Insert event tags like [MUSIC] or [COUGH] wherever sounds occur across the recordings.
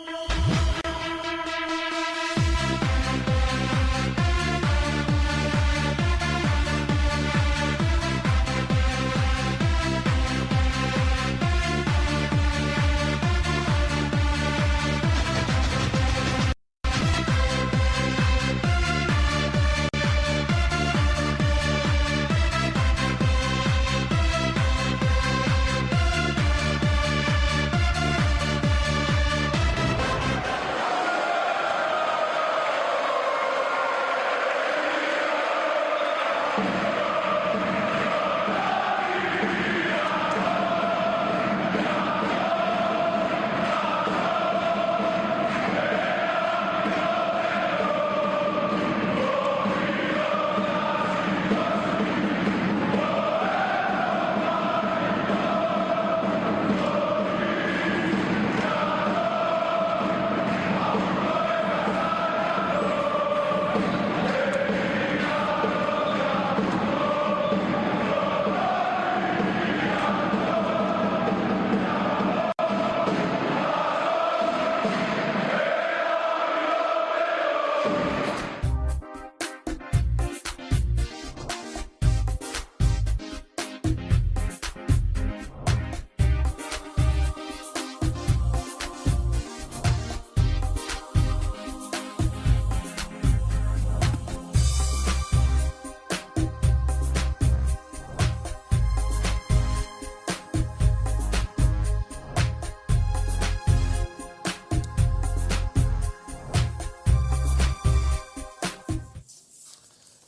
Oh, no.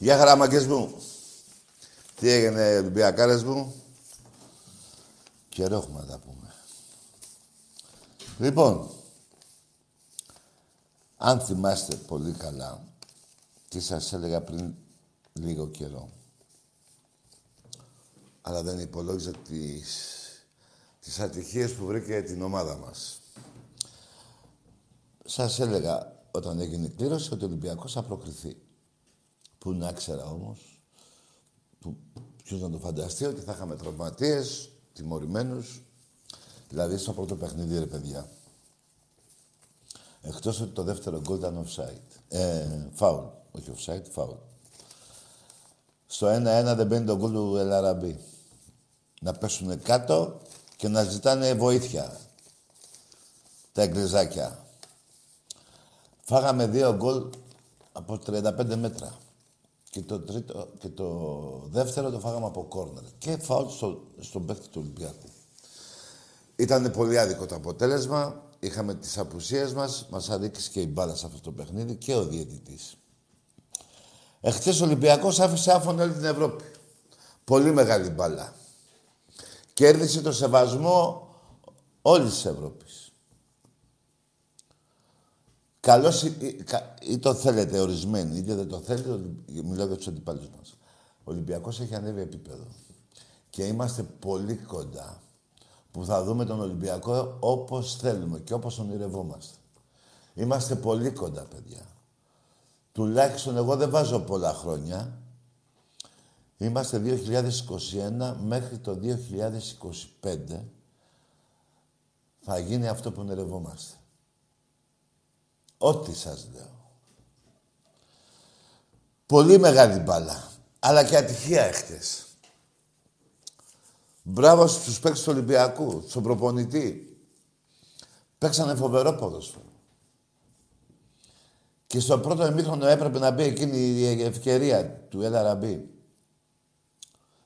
Γεια χαρά, μου. Τι έγινε, Ολυμπιακάρες μου; Καιρό έχουμε να τα πούμε. Λοιπόν, αν θυμάστε πολύ καλά, τι σας έλεγα πριν λίγο καιρό. Αλλά δεν υπολόγιζα τις, τις ατυχίες που βρήκε την ομάδα μας. Σας έλεγα όταν έγινε η κλήρωση ότι ο Ολυμπιακός θα προκριθεί. Πού να ξέρα όμως, που, ποιος να το φανταστεί ότι θα είχαμε τραυματίες, τιμωρημένους, δηλαδή στο πρώτο παιχνίδι, ρε παιδιά. Εκτός ότι το δεύτερο γκολ ήταν offside. Ε, foul, όχι offside, foul. Στο 1-1 δεν μπαίνει το γκολ του Ελαραμπή. Να πέσουν κάτω και να ζητάνε βοήθεια. Τα εγκριζάκια. Φάγαμε δύο γκολ από 35 μέτρα. Και το, τρίτο, και το δεύτερο το φάγαμε από κόρνερ. Και φάουλ στο, στον παίκτη του Ολυμπιακού. Ήταν πολύ άδικο το αποτέλεσμα. Είχαμε τις απουσίες μας. Μας αδίκησε και η μπάλα σε αυτό το παιχνίδι και ο διαιτητής. Εχθές ο Ολυμπιακός άφησε άφωνο όλη την Ευρώπη. Πολύ μεγάλη μπάλα. Κέρδισε το σεβασμό όλης της Ευρώπης. Καλώς ή, ή, το θέλετε ορισμένοι, είτε δεν το θέλετε, μιλάω για τους αντιπάλους μας. Ο Ολυμπιακός έχει ανέβει επίπεδο. Και είμαστε πολύ κοντά που θα δούμε τον Ολυμπιακό όπως θέλουμε και όπως ονειρευόμαστε. Είμαστε πολύ κοντά, παιδιά. Τουλάχιστον εγώ δεν βάζω πολλά χρόνια. Είμαστε 2021 μέχρι το 2025 θα γίνει αυτό που ονειρευόμαστε. Ό,τι σας λέω. Πολύ μεγάλη μπάλα. Αλλά και ατυχία έχτες. Μπράβο στους παίκτες του Ολυμπιακού, στον προπονητή. Παίξανε φοβερό ποδόσφαιρο. Και στο πρώτο εμίχρονο έπρεπε να μπει εκείνη η ευκαιρία του Έλα Ραμπή.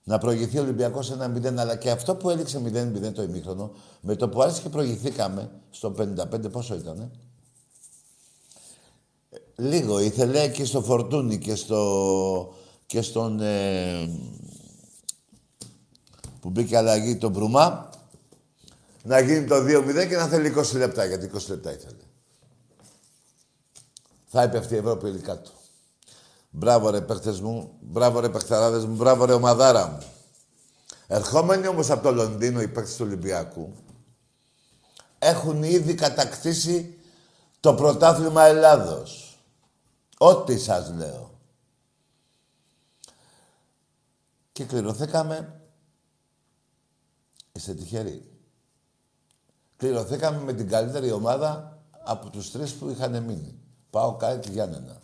Να προηγηθεί ο Ολυμπιακός 1-0, αλλά και αυτό που έληξε 0-0 το ημίχρονο, με το που άρχισε και προηγηθήκαμε στο 55, πόσο ήτανε, Λίγο ήθελε και στο Φορτούνι και, στο, και στον... Ε, που μπήκε αλλαγή τον Μπρουμά να γίνει το 2-0 και να θέλει 20 λεπτά, γιατί 20 λεπτά ήθελε. Θα έπεφτε η Ευρώπη όλοι κάτω. Μπράβο ρε παίχτες μου, μπράβο ρε παιχταράδες μου, μπράβο ρε ομαδάρα μου. Ερχόμενοι όμως από το Λονδίνο οι παίχτες του Ολυμπιακού έχουν ήδη κατακτήσει το πρωτάθλημα Ελλάδος. Ό,τι σας λέω. Και κληρωθήκαμε. Είστε τυχεροί. Κληρωθήκαμε με την καλύτερη ομάδα από τους τρεις που είχαν μείνει. Πάω κάτι Γιάννενα.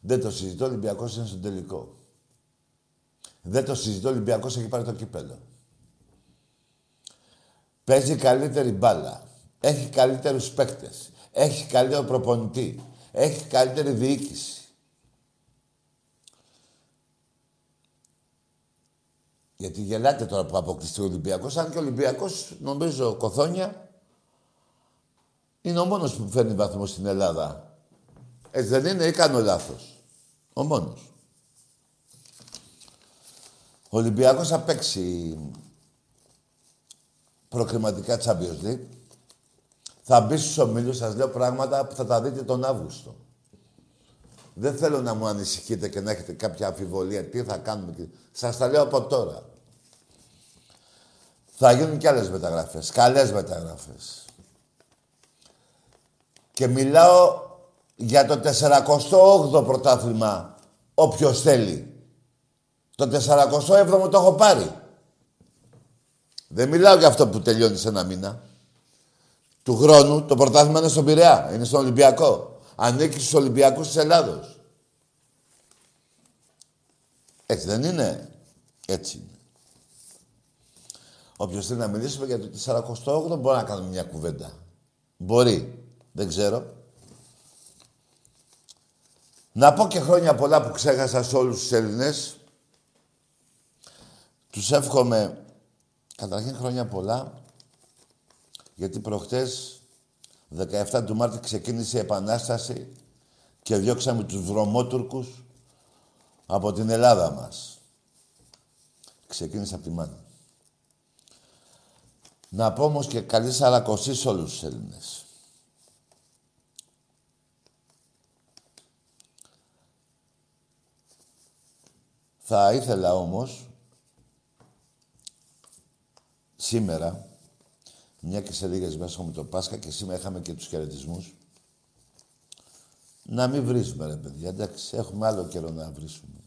Δεν το συζητώ, ο Ολυμπιακός είναι στο τελικό. Δεν το συζητώ, ο Ολυμπιακός έχει πάρει το κύπελο. Παίζει καλύτερη μπάλα. Έχει καλύτερους παίκτες. Έχει καλύτερο προπονητή. Έχει καλύτερη διοίκηση. Γιατί γελάτε τώρα που αποκτηστεί ο Ολυμπιακός. Αν και ο Ολυμπιακός, νομίζω, Κοθόνια, είναι ο μόνος που φέρνει βαθμό στην Ελλάδα. Έτσι δεν είναι ή κάνω λάθος. Ο μόνος. Ο Ολυμπιακός θα παίξει προκριματικά Champions League. Θα μπει στους ομίλους, σας λέω πράγματα που θα τα δείτε τον Αύγουστο. Δεν θέλω να μου ανησυχείτε και να έχετε κάποια αμφιβολία τι θα κάνουμε. Και... Σας τα λέω από τώρα. Θα γίνουν κι άλλες μεταγραφές, καλές μεταγραφές. Και μιλάω για το 48ο πρωτάθλημα, όποιος θέλει. Το 47ο το έχω πάρει. Δεν μιλάω για αυτό που τελειώνει σε ένα μήνα. Του χρόνου το πρωτάθλημα είναι στον Πειραιά, είναι στον Ολυμπιακό. Ανήκει στους Ολυμπιακούς της Ελλάδος. Έτσι δεν είναι. Έτσι είναι. Όποιος θέλει να μιλήσουμε για το 48ο μπορεί να κάνουμε μια κουβέντα. Μπορεί. Δεν ξέρω. Να πω και χρόνια πολλά που ξέχασα σε όλους τους Έλληνες. Τους εύχομαι καταρχήν χρόνια πολλά, γιατί προχτές 17 του Μάρτη ξεκίνησε η Επανάσταση και διώξαμε τους βρωμότουρκους από την Ελλάδα μας. Ξεκίνησε από τη μάνα. Να πω όμως και καλής σαρακοσή σε όλους τους Έλληνες. Θα ήθελα όμως σήμερα, μια και σε λίγες μέρες έχουμε το Πάσχα και σήμερα είχαμε και τους χαιρετισμούς. να μην βρίσουμε ρε παιδιά, εντάξει, έχουμε άλλο καιρό να βρίσουμε.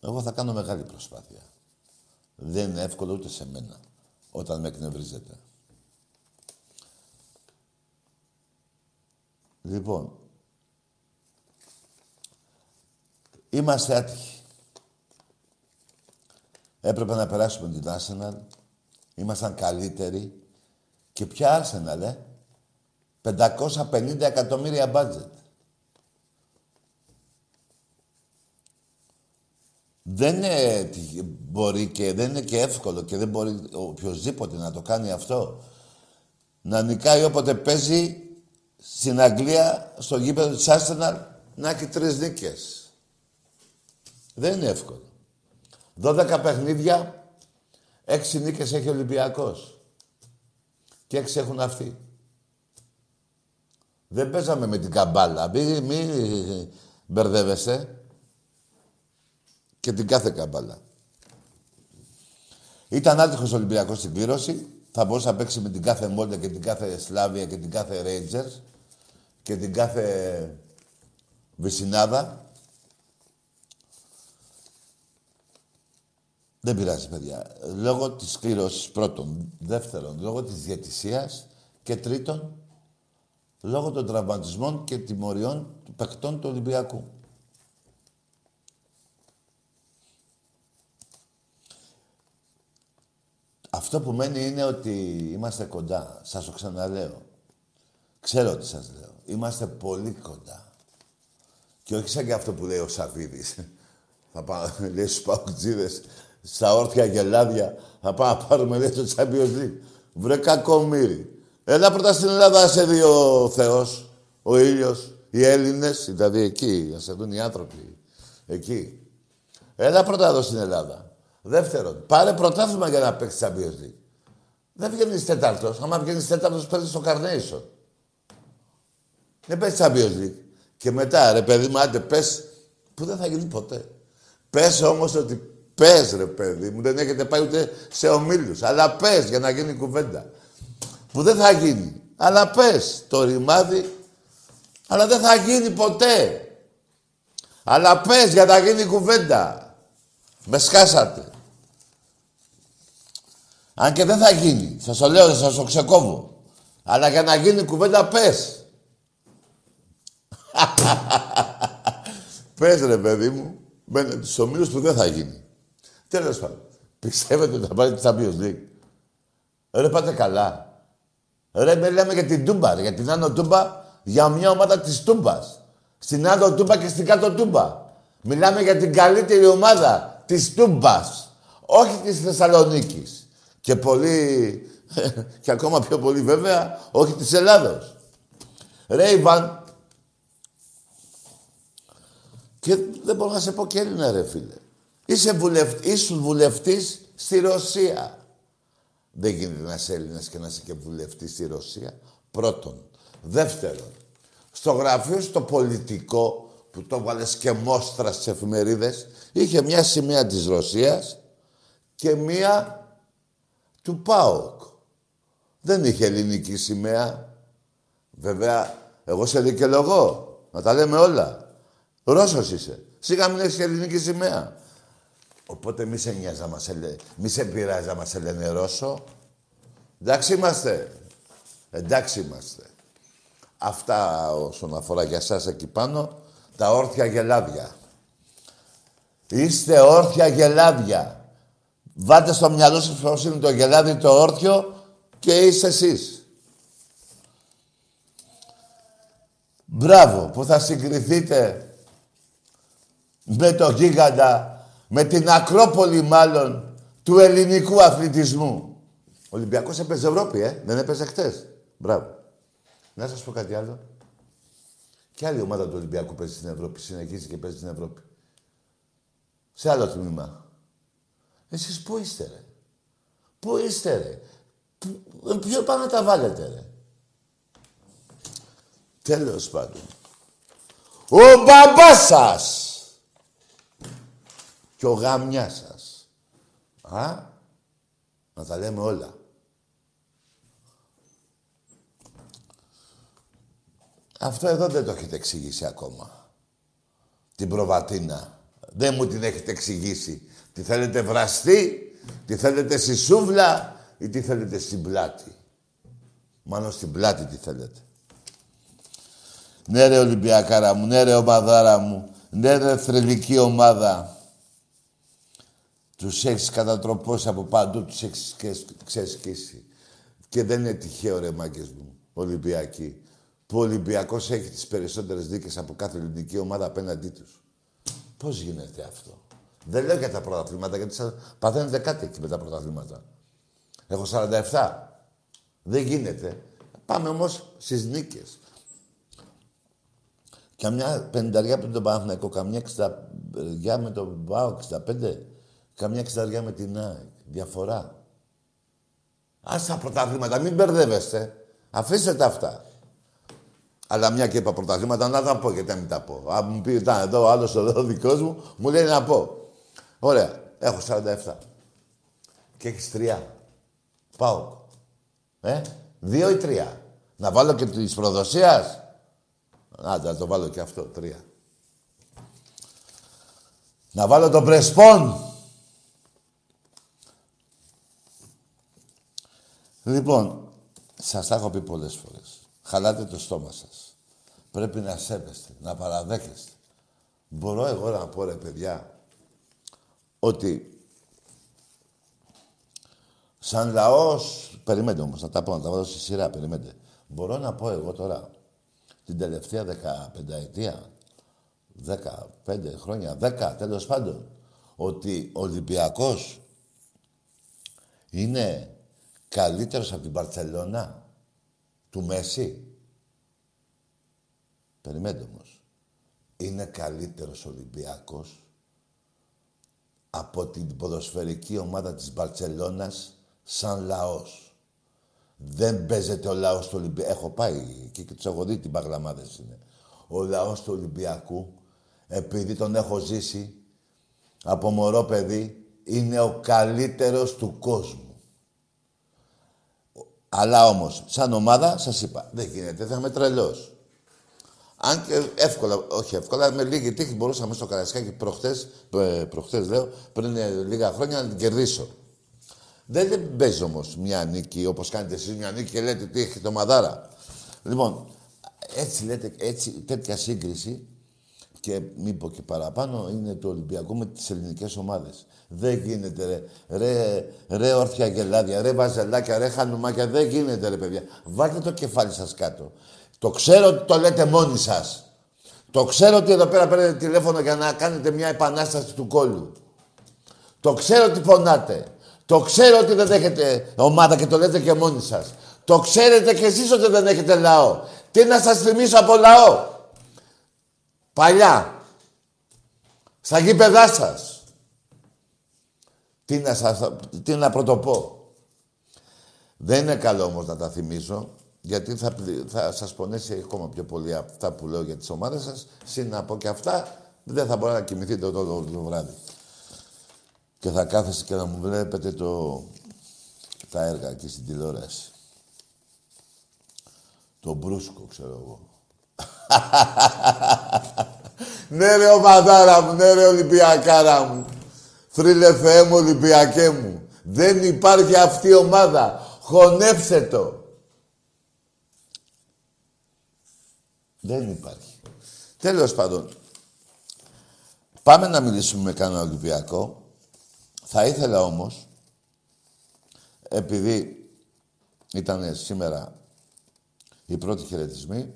Εγώ θα κάνω μεγάλη προσπάθεια. Δεν είναι εύκολο ούτε σε μένα, όταν με εκνευρίζετε. Λοιπόν, είμαστε άτυχοι. Έπρεπε να περάσουμε την Arsenal. Ήμασταν καλύτεροι. Και ποια Arsenal, ε; 550 εκατομμύρια μπάτζετ. Δεν είναι μπορεί και δεν είναι και εύκολο και δεν μπορεί οποιοδήποτε να το κάνει αυτό. Να νικάει όποτε παίζει στην Αγγλία, στο γήπεδο της Arsenal, να έχει τρεις νίκες. Δεν είναι εύκολο. 12 παιχνίδια, 6 νίκες έχει ο Ολυμπιακός. Και 6 έχουν αυτοί. Δεν παίζαμε με την καμπάλα. Μην μη μπερδεύεσαι. Και την κάθε καμπάλα. Ήταν άτυχος ο Ολυμπιακός στην κλήρωση. Θα μπορούσε να παίξει με την κάθε Μόλτα και την κάθε Σλάβια και την κάθε Rangers και την κάθε Βυσινάδα. Δεν πειράζει, παιδιά. Λόγω της κλήρωσης πρώτον. Δεύτερον, λόγω της διαιτησίας. Και τρίτον, λόγω των τραυματισμών και τιμωριών του παιχτών του Ολυμπιακού. Αυτό που μένει είναι ότι είμαστε κοντά. Σας το ξαναλέω. Ξέρω τι σας λέω. Είμαστε πολύ κοντά. Και όχι σαν και αυτό που λέει ο Σαββίδης. [LAUGHS] Θα πάω, λέει στους παουτζίδες, στα όρθια γελάδια, θα πάμε να πάρουμε λέει το Champions League. Βρε κακομύρι. Έλα πρώτα στην Ελλάδα να σε δει ο Θεός, ο ήλιος, οι Έλληνες, δηλαδή εκεί, να σε δουν οι άνθρωποι. Εκεί. Έλα πρώτα εδώ στην Ελλάδα. Δεύτερον, πάρε πρωτάθλημα για να παίξεις Champions League. Δεν βγαίνεις τέταρτος. Άμα βγαίνεις τέταρτος, παίρνει στο Carnation. Δεν παίζεις Champions League. Και μετά, ρε παιδί μου, άντε πες που δεν θα γίνει ποτέ. Πες όμως ότι Πες ρε παιδί μου, δεν έχετε πάει ούτε σε ομίλους. Αλλά πες για να γίνει κουβέντα. Που δεν θα γίνει. Αλλά πες το ρημάδι, αλλά δεν θα γίνει ποτέ. Αλλά πες για να γίνει κουβέντα. Με σκάσατε. Αν και δεν θα γίνει. Σας το λέω, σας το ξεκόβω. Αλλά για να γίνει κουβέντα πες. [LAUGHS] πες ρε παιδί μου, μπαίνετε στους ομίλους που δεν θα γίνει. Τέλος πάντων. Πιστεύετε ότι θα πάρει τη Champions League; Ρε πάτε καλά. Ρε μιλάμε για την Τούμπα, για την Άνω Τούμπα, για μια ομάδα της Τούμπας. Στην Άνω Τούμπα και στην Κάτω Τούμπα. Μιλάμε για την καλύτερη ομάδα της Τούμπας. Όχι της Θεσσαλονίκης. Και πολύ, [LAUGHS] και ακόμα πιο πολύ βέβαια, όχι της Ελλάδος. Ρε Ιβάν, και δεν μπορώ να σε πω και Έλληνα ρε φίλε. Είσαι βουλευτής, ήσουν βουλευτής στη Ρωσία. Δεν γίνεται να είσαι Έλληνας και να είσαι και βουλευτής στη Ρωσία. Πρώτον. Δεύτερον, στο γραφείο στο πολιτικό που το βάλες και μόστρα στις εφημερίδες, είχε μια σημαία της Ρωσίας και μία του ΠΑΟΚ. Δεν είχε ελληνική σημαία. Βέβαια, εγώ σε δικαιολογώ. Να τα λέμε όλα. Ρώσος είσαι. Σιγά μην έχεις ελληνική σημαία. Οπότε μη σε νοιάζει να μας ελε... μη σε πειράζει να μας λένε Ρώσο. Εντάξει είμαστε. Εντάξει είμαστε. Αυτά όσον αφορά για σας εκεί πάνω, τα όρθια γελάδια. Είστε όρθια γελάδια. Βάτε στο μυαλό σας πώς είναι το γελάδι το όρθιο και είστε εσείς. Μπράβο που θα συγκριθείτε με το γίγαντα, με την Ακρόπολη μάλλον, του ελληνικού αθλητισμού. Ο Ολυμπιακός έπαιζε Ευρώπη, ε. Δεν έπαιζε χτες. Μπράβο. Να σας πω κάτι άλλο. Και άλλη ομάδα του Ολυμπιακού παίζει στην Ευρώπη. Συνεχίζει και παίζει στην Ευρώπη. Σε άλλο τμήμα. Εσείς πού είστε, ρε; Πού είστε, ρε; Ποιο πάνε να τα βάλετε, ρε; Τέλος πάντων. Ο μπαμπάς σας και ο γάμιάς σας. Α, να τα λέμε όλα. Αυτό εδώ δεν το έχετε εξηγήσει ακόμα. Την προβατίνα. Δεν μου την έχετε εξηγήσει. Τι θέλετε βραστή, τι θέλετε στη σούβλα ή τι θέλετε στην πλάτη. Μάλλον στην πλάτη τι θέλετε. Ναι ρε Ολυμπιακάρα μου, ναι ρε ομαδάρα μου, ναι ρε θρελική ομάδα. Τους έχεις κατατροπώσει από παντού, τους έχεις ξεσκίσει. Και δεν είναι τυχαίο ρε μάγκες μου, Ολυμπιακοί, που ο Ολυμπιακός έχει τις περισσότερες δίκες από κάθε ελληνική ομάδα απέναντί τους. Πώς γίνεται αυτό; Δεν λέω για τα πρωταθλήματα, γιατί σας παθαίνετε κάτι εκεί με τα πρωταθλήματα. Έχω 47. Δεν γίνεται. Πάμε όμως στις νίκες. Καμιά πενταριά με τον Παναθηναϊκό, καμιά εξταριά με τον ΠΑΟ, 65. Καμιά εξταριά με την ΑΕΚ. Διαφορά. Ας τα πρωταθλήματα, μην μπερδεύεστε. Αφήστε τα αυτά. Αλλά μια και είπα πρωταθλήματα, να τα πω γιατί να μην τα πω. Αν μου πει, ήταν εδώ ο άλλος εδώ δικός μου, μου λέει να πω. Ωραία. Έχω 47. Και έχεις τρία. Πάω. Ε, δύο ή τρία. Να βάλω και της προδοσίας. Άντε, να το βάλω και αυτό, τρία. Να βάλω το πρεσπόν. Λοιπόν, σας τα έχω πει πολλές φορές. Χαλάτε το στόμα σας. Πρέπει να σέβεστε, να παραδέχεστε. Μπορώ εγώ να πω, ρε παιδιά, ότι σαν λαός... Περιμένετε όμως, να τα πω, να τα βάλω στη σειρά, περιμένετε. Μπορώ να πω εγώ τώρα, την τελευταία 15 ετία, 15 χρόνια, 10 τέλος πάντων, ότι ο Ολυμπιακός είναι καλύτερος από την Παρτσελώνα του Μέση. Περιμένετε όμως. Είναι καλύτερος Ολυμπιακός από την ποδοσφαιρική ομάδα της Μπαρτσελώνας σαν λαός. Δεν παίζεται ο λαός του Ολυμπιακού. Έχω πάει και, και τους έχω δει τι παγλαμάδες είναι. Ο λαός του Ολυμπιακού, επειδή τον έχω ζήσει από μωρό παιδί, είναι ο καλύτερος του κόσμου. Αλλά όμως, σαν ομάδα, σας είπα, δεν γίνεται, θα είμαι τρελός. Αν και εύκολα, όχι εύκολα, με λίγη τύχη μπορούσαμε στο Καραϊσκάκι προχτές, ε, προχτές λέω, πριν λίγα χρόνια να την κερδίσω. Δεν, δεν παίζει όμως μια νίκη όπως κάνετε εσείς μια νίκη και λέτε τι έχει το μαδάρα. Λοιπόν, έτσι λέτε, έτσι, τέτοια σύγκριση και μην πω και παραπάνω είναι το Ολυμπιακό με τις ελληνικές ομάδες. Δεν γίνεται ρε, ρε, ρε όρθια γελάδια, ρε βαζελάκια, ρε χανουμάκια, δεν γίνεται ρε παιδιά. Βάλτε το κεφάλι σας κάτω. Το ξέρω ότι το λέτε μόνοι σας. Το ξέρω ότι εδώ πέρα παίρνετε τηλέφωνο για να κάνετε μια επανάσταση του κόλλου. Το ξέρω ότι πονάτε. Το ξέρω ότι δεν έχετε ομάδα και το λέτε και μόνοι σας. Το ξέρετε κι εσείς ότι δεν έχετε λαό. Τι να σας θυμίσω από λαό; Παλιά. Στα γήπεδά σας. Τι να, σας, τι να πρωτοπώ. Δεν είναι καλό όμως να τα θυμίσω, γιατί θα, θα σας πονέσει ακόμα πιο πολύ αυτά που λέω για τις ομάδες σας. Συν να πω και αυτά, δεν θα μπορεί να κοιμηθείτε το, το, το βράδυ. Και θα κάθεστε και να μου βλέπετε το, τα έργα εκεί στην τηλεόραση. Το μπρούσκο, ξέρω εγώ. Ναι ρε ομαδάρα μου, ναι ρε Ολυμπιακάρα μου. Θρύλε Θεέ μου, Ολυμπιακέ μου. Δεν υπάρχει αυτή η ομάδα. Χωνέψε το. Δεν υπάρχει. Τέλος πάντων. Πάμε να μιλήσουμε με κανένα Ολυμπιακό. Θα ήθελα όμως, επειδή ήταν σήμερα οι πρώτοι χαιρετισμοί,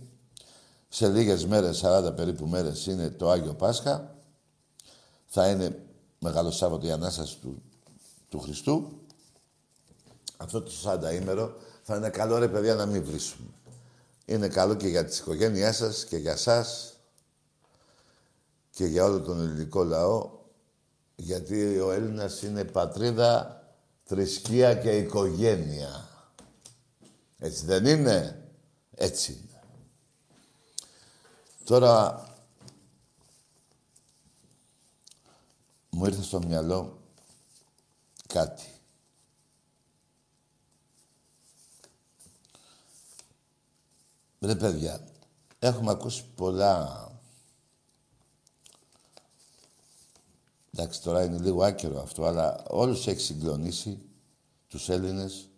σε λίγες μέρες, 40 περίπου μέρες, είναι το Άγιο Πάσχα. Θα είναι Μεγάλο Σάββατο η Ανάσταση του, του Χριστού. Αυτό το 40 ημέρο θα είναι καλό ρε παιδιά να μην βρίσουμε. Είναι καλό και για τις οικογένειές σας και για σας και για όλο τον ελληνικό λαό γιατί ο Έλληνας είναι πατρίδα, θρησκεία και οικογένεια. Έτσι δεν είναι; Έτσι είναι. Τώρα μου ήρθε στο μυαλό κάτι. Ρε παιδιά, έχουμε ακούσει πολλά... Εντάξει, τώρα είναι λίγο άκυρο αυτό, αλλά όλους έχει συγκλονίσει τους Έλληνες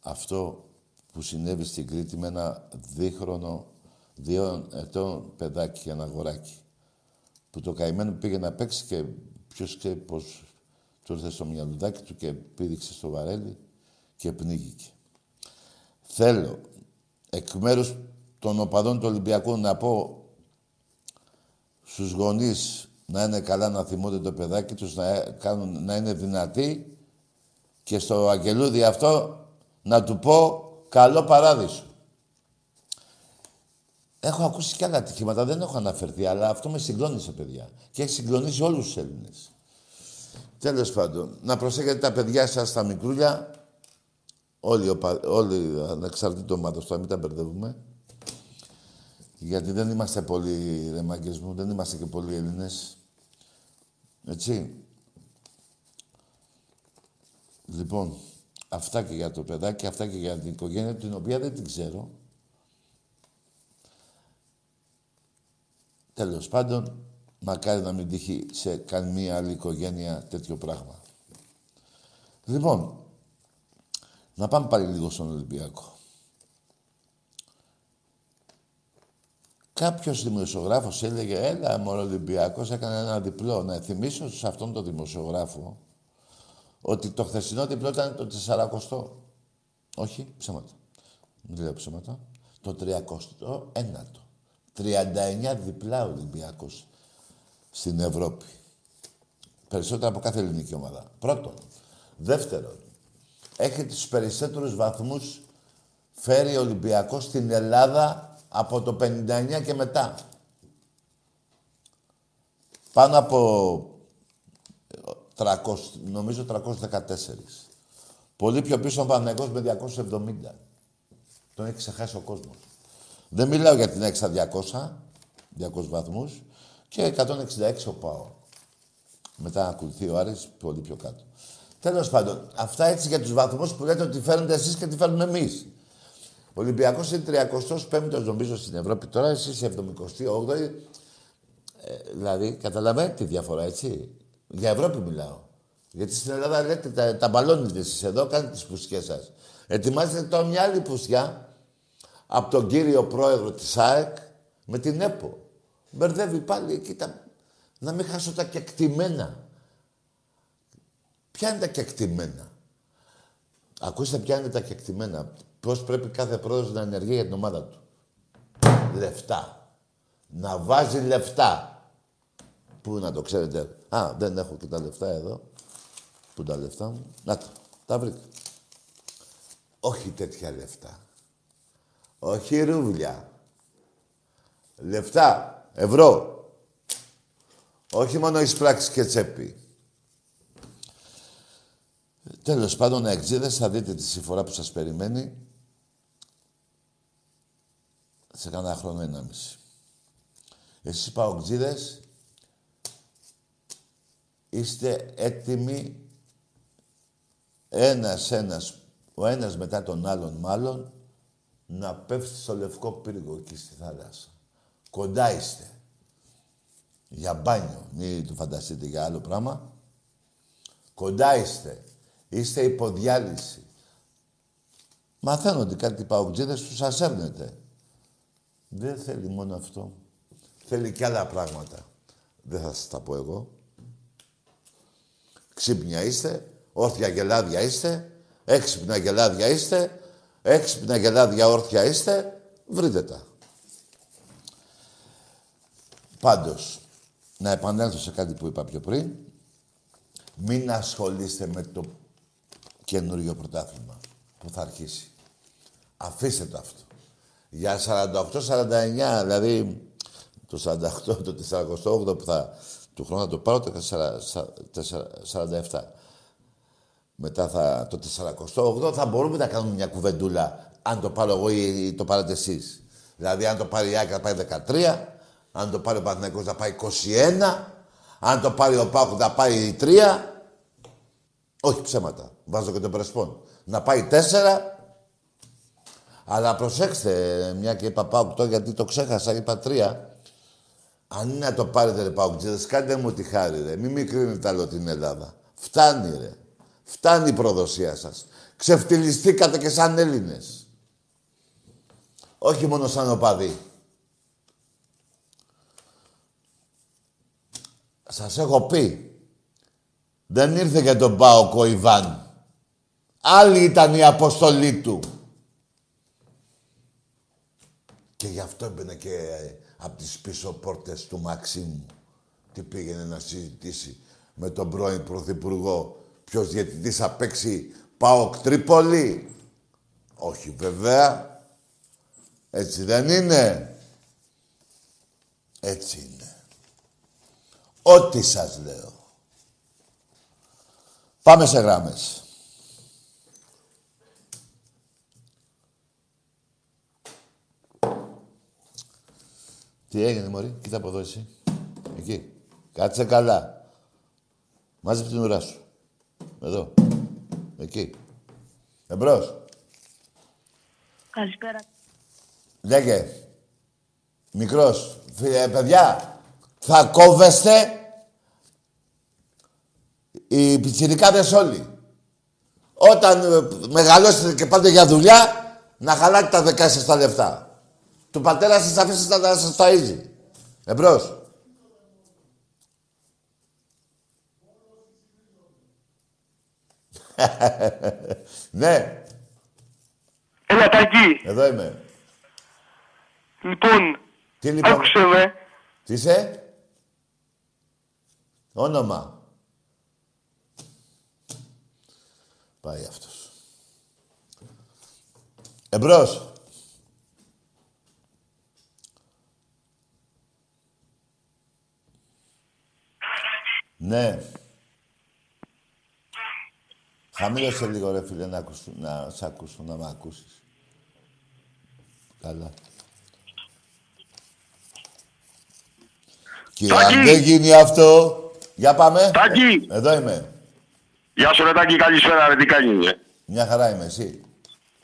αυτό που συνέβη στην Κρήτη με ένα δίχρονο δύο ετών παιδάκι, ένα αγοράκι. Που το καημένο πήγε να παίξει και ποιος ξέρει πώς του ήρθε στο μυαλουδάκι του και πήδηξε στο βαρέλι και πνίγηκε. Θέλω εκ μέρους των οπαδών του Ολυμπιακού να πω στους γονείς να είναι καλά να θυμούνται το παιδάκι τους, να, κάνουν, να είναι δυνατοί και στο αγγελούδι αυτό να του πω καλό παράδεισο. Έχω ακούσει και άλλα ατυχήματα, δεν έχω αναφερθεί, αλλά αυτό με συγκλώνησε, παιδιά. Και έχει συγκλονίσει όλους τους Έλληνες. Τέλος πάντων, να προσέχετε τα παιδιά σας στα μικρούλια. Όλοι, όλοι ανεξαρτήτως ομάδος, τώρα μην τα μπερδεύουμε. Γιατί δεν είμαστε πολύ ρεμάγκε μου, δεν είμαστε και πολλοί Έλληνες. Έτσι. Λοιπόν, αυτά και για το παιδάκι, αυτά και για την οικογένεια, την οποία δεν την ξέρω. Τέλος πάντων, μακάρι να μην τύχει σε καμία άλλη οικογένεια τέτοιο πράγμα. Λοιπόν, να πάμε πάλι λίγο στον Ολυμπιακό. Κάποιος δημοσιογράφος έλεγε: Έλα, ο Ολυμπιακός έκανε ένα διπλό. Να θυμίσω σε αυτόν τον δημοσιογράφο ότι το χθεσινό διπλό ήταν το 40. Όχι, ψέματα. Δεν λέω ψέματα. Το 39ο. 39 διπλά Ολυμπιακός στην Ευρώπη. Περισσότερα από κάθε ελληνική ομάδα. Πρώτον. Δεύτερον, έχει τους περισσότερους βαθμούς φέρει ο Ολυμπιακός στην Ελλάδα από το 59 και μετά. Πάνω από 300, νομίζω 314. Πολύ πιο πίσω ο Παναγός με 270. Τον έχει ξεχάσει ο κόσμος. Δεν μιλάω για την έξα 200, 200 βαθμούς και 166 ο ΠΑΟ. Μετά ακολουθεί ο Άρης πολύ πιο κάτω. Τέλος πάντων, αυτά έτσι για τους βαθμούς που λέτε ότι φέρνετε εσείς και τι φέρνουμε εμείς. Ο Ολυμπιακός είναι 35ο νομίζω στην Ευρώπη τώρα, εσείς 78η. Ε, δηλαδή, καταλαβαίνετε τη διαφορά, έτσι. Για Ευρώπη μιλάω. Γιατί στην Ελλάδα λέτε τα, τα μπαλώνετε εσείς εδώ, κάνετε τις πουσιές σας. Ετοιμάζετε τώρα μια άλλη πουσιά από τον κύριο πρόεδρο της ΑΕΚ με την ΕΠΟ. Μπερδεύει πάλι εκεί τα... Να μην χάσω τα κεκτημένα. Ποια είναι τα κεκτημένα; Ακούστε ποια είναι τα κεκτημένα. Πώς πρέπει κάθε πρόεδρος να ενεργεί για την ομάδα του. Λεφτά. Να βάζει λεφτά. Πού να το ξέρετε. Α, δεν έχω και τα λεφτά εδώ. Πού τα λεφτά μου. Να τα, τα βρήκα. Όχι τέτοια λεφτά. Όχι ρούβλια. Λεφτά. Ευρώ. Όχι μόνο εισπράξεις και τσέπη. Τέλος πάντων, εξίδες, θα δείτε τη συμφορά που σας περιμένει σε κανένα χρόνο ένα μισή. Εσείς παοξίδες, είστε έτοιμοι ένας-ένας, ο ένας μετά τον άλλον μάλλον, να πέφτει στο λευκό πύργο εκεί στη θάλασσα. Κοντά είστε. Για μπάνιο, μην του φανταστείτε για άλλο πράγμα. Κοντά είστε. Είστε υποδιάλυση. Μαθαίνω ότι κάτι παουτζίδες τους σας έρνετε. Δεν θέλει μόνο αυτό. Θέλει και άλλα πράγματα. Δεν θα σας τα πω εγώ. Ξύπνια είστε, όρθια γελάδια είστε, έξυπνα γελάδια είστε, έξυπνα γελάδια όρθια είστε, βρείτε τα. Πάντως, να επανέλθω σε κάτι που είπα πιο πριν. Μην ασχολείστε με το καινούριο πρωτάθλημα που θα αρχίσει. Αφήστε το αυτό. Για 48-49, δηλαδή το 48, το 48 που θα του χρόνου θα το πάρω, το 47. Μετά θα, το 48 θα μπορούμε να κάνουμε μια κουβεντούλα αν το πάρω εγώ ή το πάρετε εσείς. Δηλαδή αν το πάρει η Άκη θα πάει 13, αν το πάρει ο Παναθηναϊκός θα πάει 21, αν το πάρει ο Πάκου θα πάει 3. Όχι ψέματα. Βάζω και τον Πρεσπόν. Να πάει 4. Αλλά προσέξτε, μια και είπα Πάκου τώρα γιατί το ξέχασα, είπα 3. Αν είναι να το πάρετε ρε Πάκου, κάντε μου τη χάρη ρε. Μην μικρύνετε άλλο την Ελλάδα. Φτάνει ρε. Φτάνει η προδοσία σας. Ξεφτυλιστήκατε και σαν Έλληνες. Όχι μόνο σαν οπαδοί. Σας έχω πει. Δεν ήρθε για τον Πάοκο Ιβάν. Άλλη ήταν η αποστολή του. Και γι' αυτό έμπαινε και ε, από τις πίσω πόρτες του Μαξίμου. Τι πήγαινε να συζητήσει με τον πρώην Πρωθυπουργό. Ποιος διαιτητής θα παίξει Πάοκ Τρίπολη; Όχι βέβαια. Έτσι δεν είναι. Έτσι είναι. Ό,τι σας λέω. Πάμε σε γράμμες. Τι έγινε, Μωρή, κοίτα από εδώ εσύ. Εκεί. Κάτσε καλά. Μάζεψε την ουρά σου. Εδώ. Εκεί. Εμπρός. Καλησπέρα. Λέγε. Μικρός. Φίλε, παιδιά, θα κόβεστε οι πιτσιρικάδες όλοι. Όταν ε, μεγαλώσετε και πάτε για δουλειά, να χαλάτε τα δεκά σας τα λεφτά. Του πατέρα σας αφήσετε να σας ταΐζει. Εμπρός. [LAUGHS] ναι. Έλα, Τάκη. Εδώ είμαι. Λοιπόν, Τι λοιπόν. άκουσε με. Τι είσαι; Όνομα. Πάει αυτός. Εμπρός. Ναι. Χαμήλωσε λίγο ρε φίλε να, ακούσουν, να σ' ακούσω, να με ακούσεις. Καλά. Και αν δεν γίνει αυτό, για πάμε. Τάκη. Ε, Εδώ είμαι. Γεια σου, ρε Τάκη, καλησπέρα, ρε, τι κάνεις, ρε. Μια χαρά είμαι, εσύ.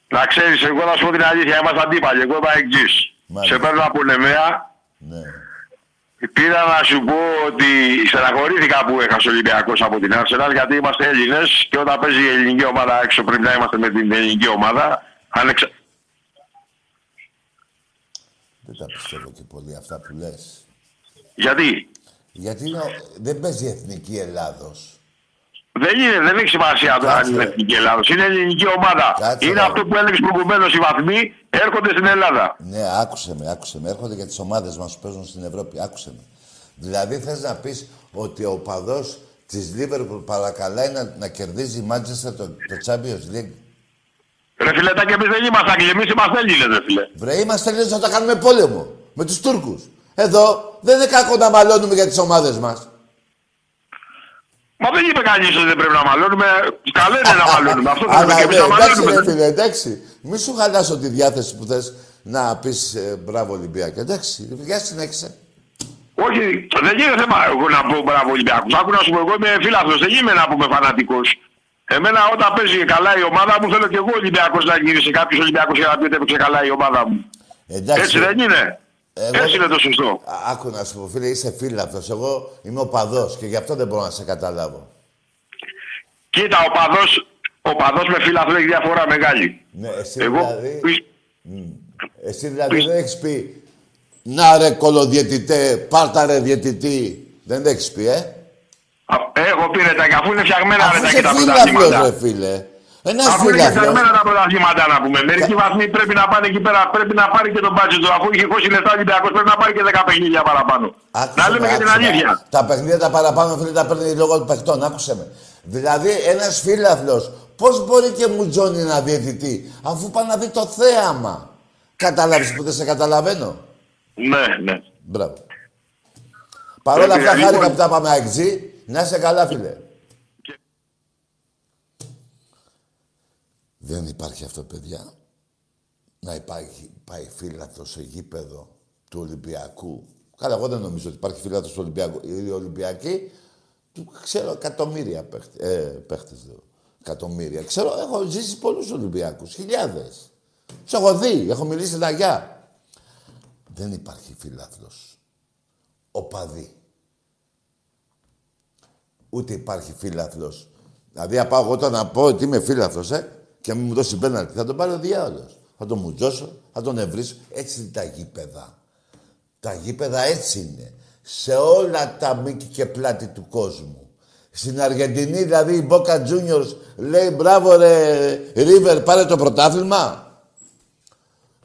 Να ξέρεις, εγώ να σου πω την αλήθεια, είμαστε αντίπαλοι, εγώ είμαι εγγύς. Μάλιστα. Σε παίρνω από Νεμαία, Ναι. Πήρα να σου πω ότι στεναχωρήθηκα που έχασε ο Ολυμπιακός από την Arsenal γιατί είμαστε Έλληνες και όταν παίζει η ελληνική ομάδα έξω πρέπει να είμαστε με την ελληνική ομάδα. Ανεξα... Δεν τα πιστεύω και πολύ αυτά που λες. Γιατί; Γιατί είναι ο- δεν παίζει η εθνική Ελλάδος. Δεν, είναι, δεν έχει σημασία το αν Κάτσε. είναι εθνική Ελλάδος. Είναι ελληνική ομάδα. Κάτσε, είναι ρε. αυτό που έλεγες προηγουμένως οι βαθμοί έρχονται στην Ελλάδα. Ναι, άκουσε με, άκουσε με. Έρχονται για τις ομάδες μας που παίζουν στην Ευρώπη. Άκουσε με. Δηλαδή θες να πεις ότι ο παδός της Λίβερπουλ παρακαλάει να, να κερδίζει η Manchester το, το Champions League; Ρε φιλετάκι, εμείς δεν είμαστε Άγγλοι, εμείς είμαστε Έλληνες, ρε φιλέ. Βρε, είμαστε Έλληνες να τα κάνουμε πόλεμο. Με τους Τούρκους. Εδώ δεν είναι κακό να μαλώνουμε για τις ομάδες μας. Μα δεν είπε κανείς ότι δεν πρέπει να μαλώνουμε. Καλό είναι να μαλώνουμε. Αυτό θέλουμε Αλλά και εμείς ναι, να εντάξει, ρε μαλώνουμε. φίλε, εντάξει. Μη σου χαλάσω τη διάθεση που θες να πεις ε, μπράβο Ολυμπιακή. Εντάξει, για συνέχισε. Όχι, δεν γίνεται θέμα εγώ να πω μπράβο Ολυμπιακούς. Άκου να σου πω, εγώ είμαι φίλαθλος, δεν είμαι να πούμε φανατικός. Εμένα όταν παίζει καλά η ομάδα μου θέλω και εγώ Ολυμπιακός να γυρίσει κάποιος Ολυμπιακός για να πει ότι έπαιξε καλά η ομάδα μου. Εντάξει. Έτσι δεν είναι. Εγώ- Έτσι είναι το σωστό. Α, Άκου να σου πω, φίλε, είσαι φίλαθλος. Εγώ είμαι ο παδός και γι' αυτό δεν μπορώ να σε καταλάβω. Κοίτα, ο παδός, ο παδός με φίλαθλο έχει διαφορά μεγάλη. Ναι, εσύ Εγώ, δηλαδή, πι- εσύ δηλαδή δεν έχεις πει να ρε κολοδιαιτητέ, πάρτα ρε διαιτητή. Δεν το έχεις πει, ε. α, έχω πει ρε τα και αφού είναι φτιαγμένα Αφού ρε τα είσαι και τα φίλαθλος, πρωταθλήματα. ρε φίλε. Ένας Αφού είναι φίλαθλος. φτιαγμένα τα πρωταθλήματα να πούμε. Μερικοί βαθμοί πρέπει να πάνε εκεί πέρα, πρέπει να πάρει και τον μπάτζετ του. Αφού είχε 20 λεπτά ο Ολυμπιακός πρέπει να πάρει και 10 παιχνίδια παραπάνω. Άκουσε να με, λέμε και την άκουσε με. αλήθεια. Τα παιχνίδια τα παραπάνω φίλε τα παίρνει λόγω των παιχτών. Άκουσε με. Δηλαδή ένας φίλαθλος πώς μπορεί και μου τζώνει να διαιτητή αφού πάει να δει το θέαμα. Κατάλαβες που δεν σε καταλαβαίνω; Ναι, ναι. Μπράβο. Παρ' όλα Πρέπει, αυτά, λοιπόν- χάρηκα που τα πάμε αεξή. Να είσαι καλά, φίλε. Δεν υπάρχει αυτό, παιδιά. Να υπάρχει, πάει φύλαθρο σε γήπεδο του Ολυμπιακού. Καλά, εγώ δεν νομίζω ότι υπάρχει φύλαθρο του Ολυμπιακού. Οι Ολυμπιακοί, του ξέρω εκατομμύρια παίχτε, ε, παίχτες, λέω. Εκατομμύρια. Ξέρω, έχω ζήσει πολλούς Ολυμπιακούς, χιλιάδες. Τους έχω δει, έχω μιλήσει τα γεια. Δεν υπάρχει φύλαθρος. Οπαδί. Ούτε υπάρχει φύλαθλος. Δηλαδή, να πάω εγώ τώρα να πω ότι είμαι φύλαθλος, ε, και μην μου δώσει πέναλτι, θα τον πάρει ο διάολος. Θα τον μουτζώσω, θα τον ευρύσω. Έτσι είναι τα γήπεδα. Τα γήπεδα έτσι είναι. Σε όλα τα μήκη και πλάτη του κόσμου. Στην Αργεντινή, δηλαδή, η Boca Juniors λέει μπράβο ρε Ρίβερ, πάρε το πρωτάθλημα.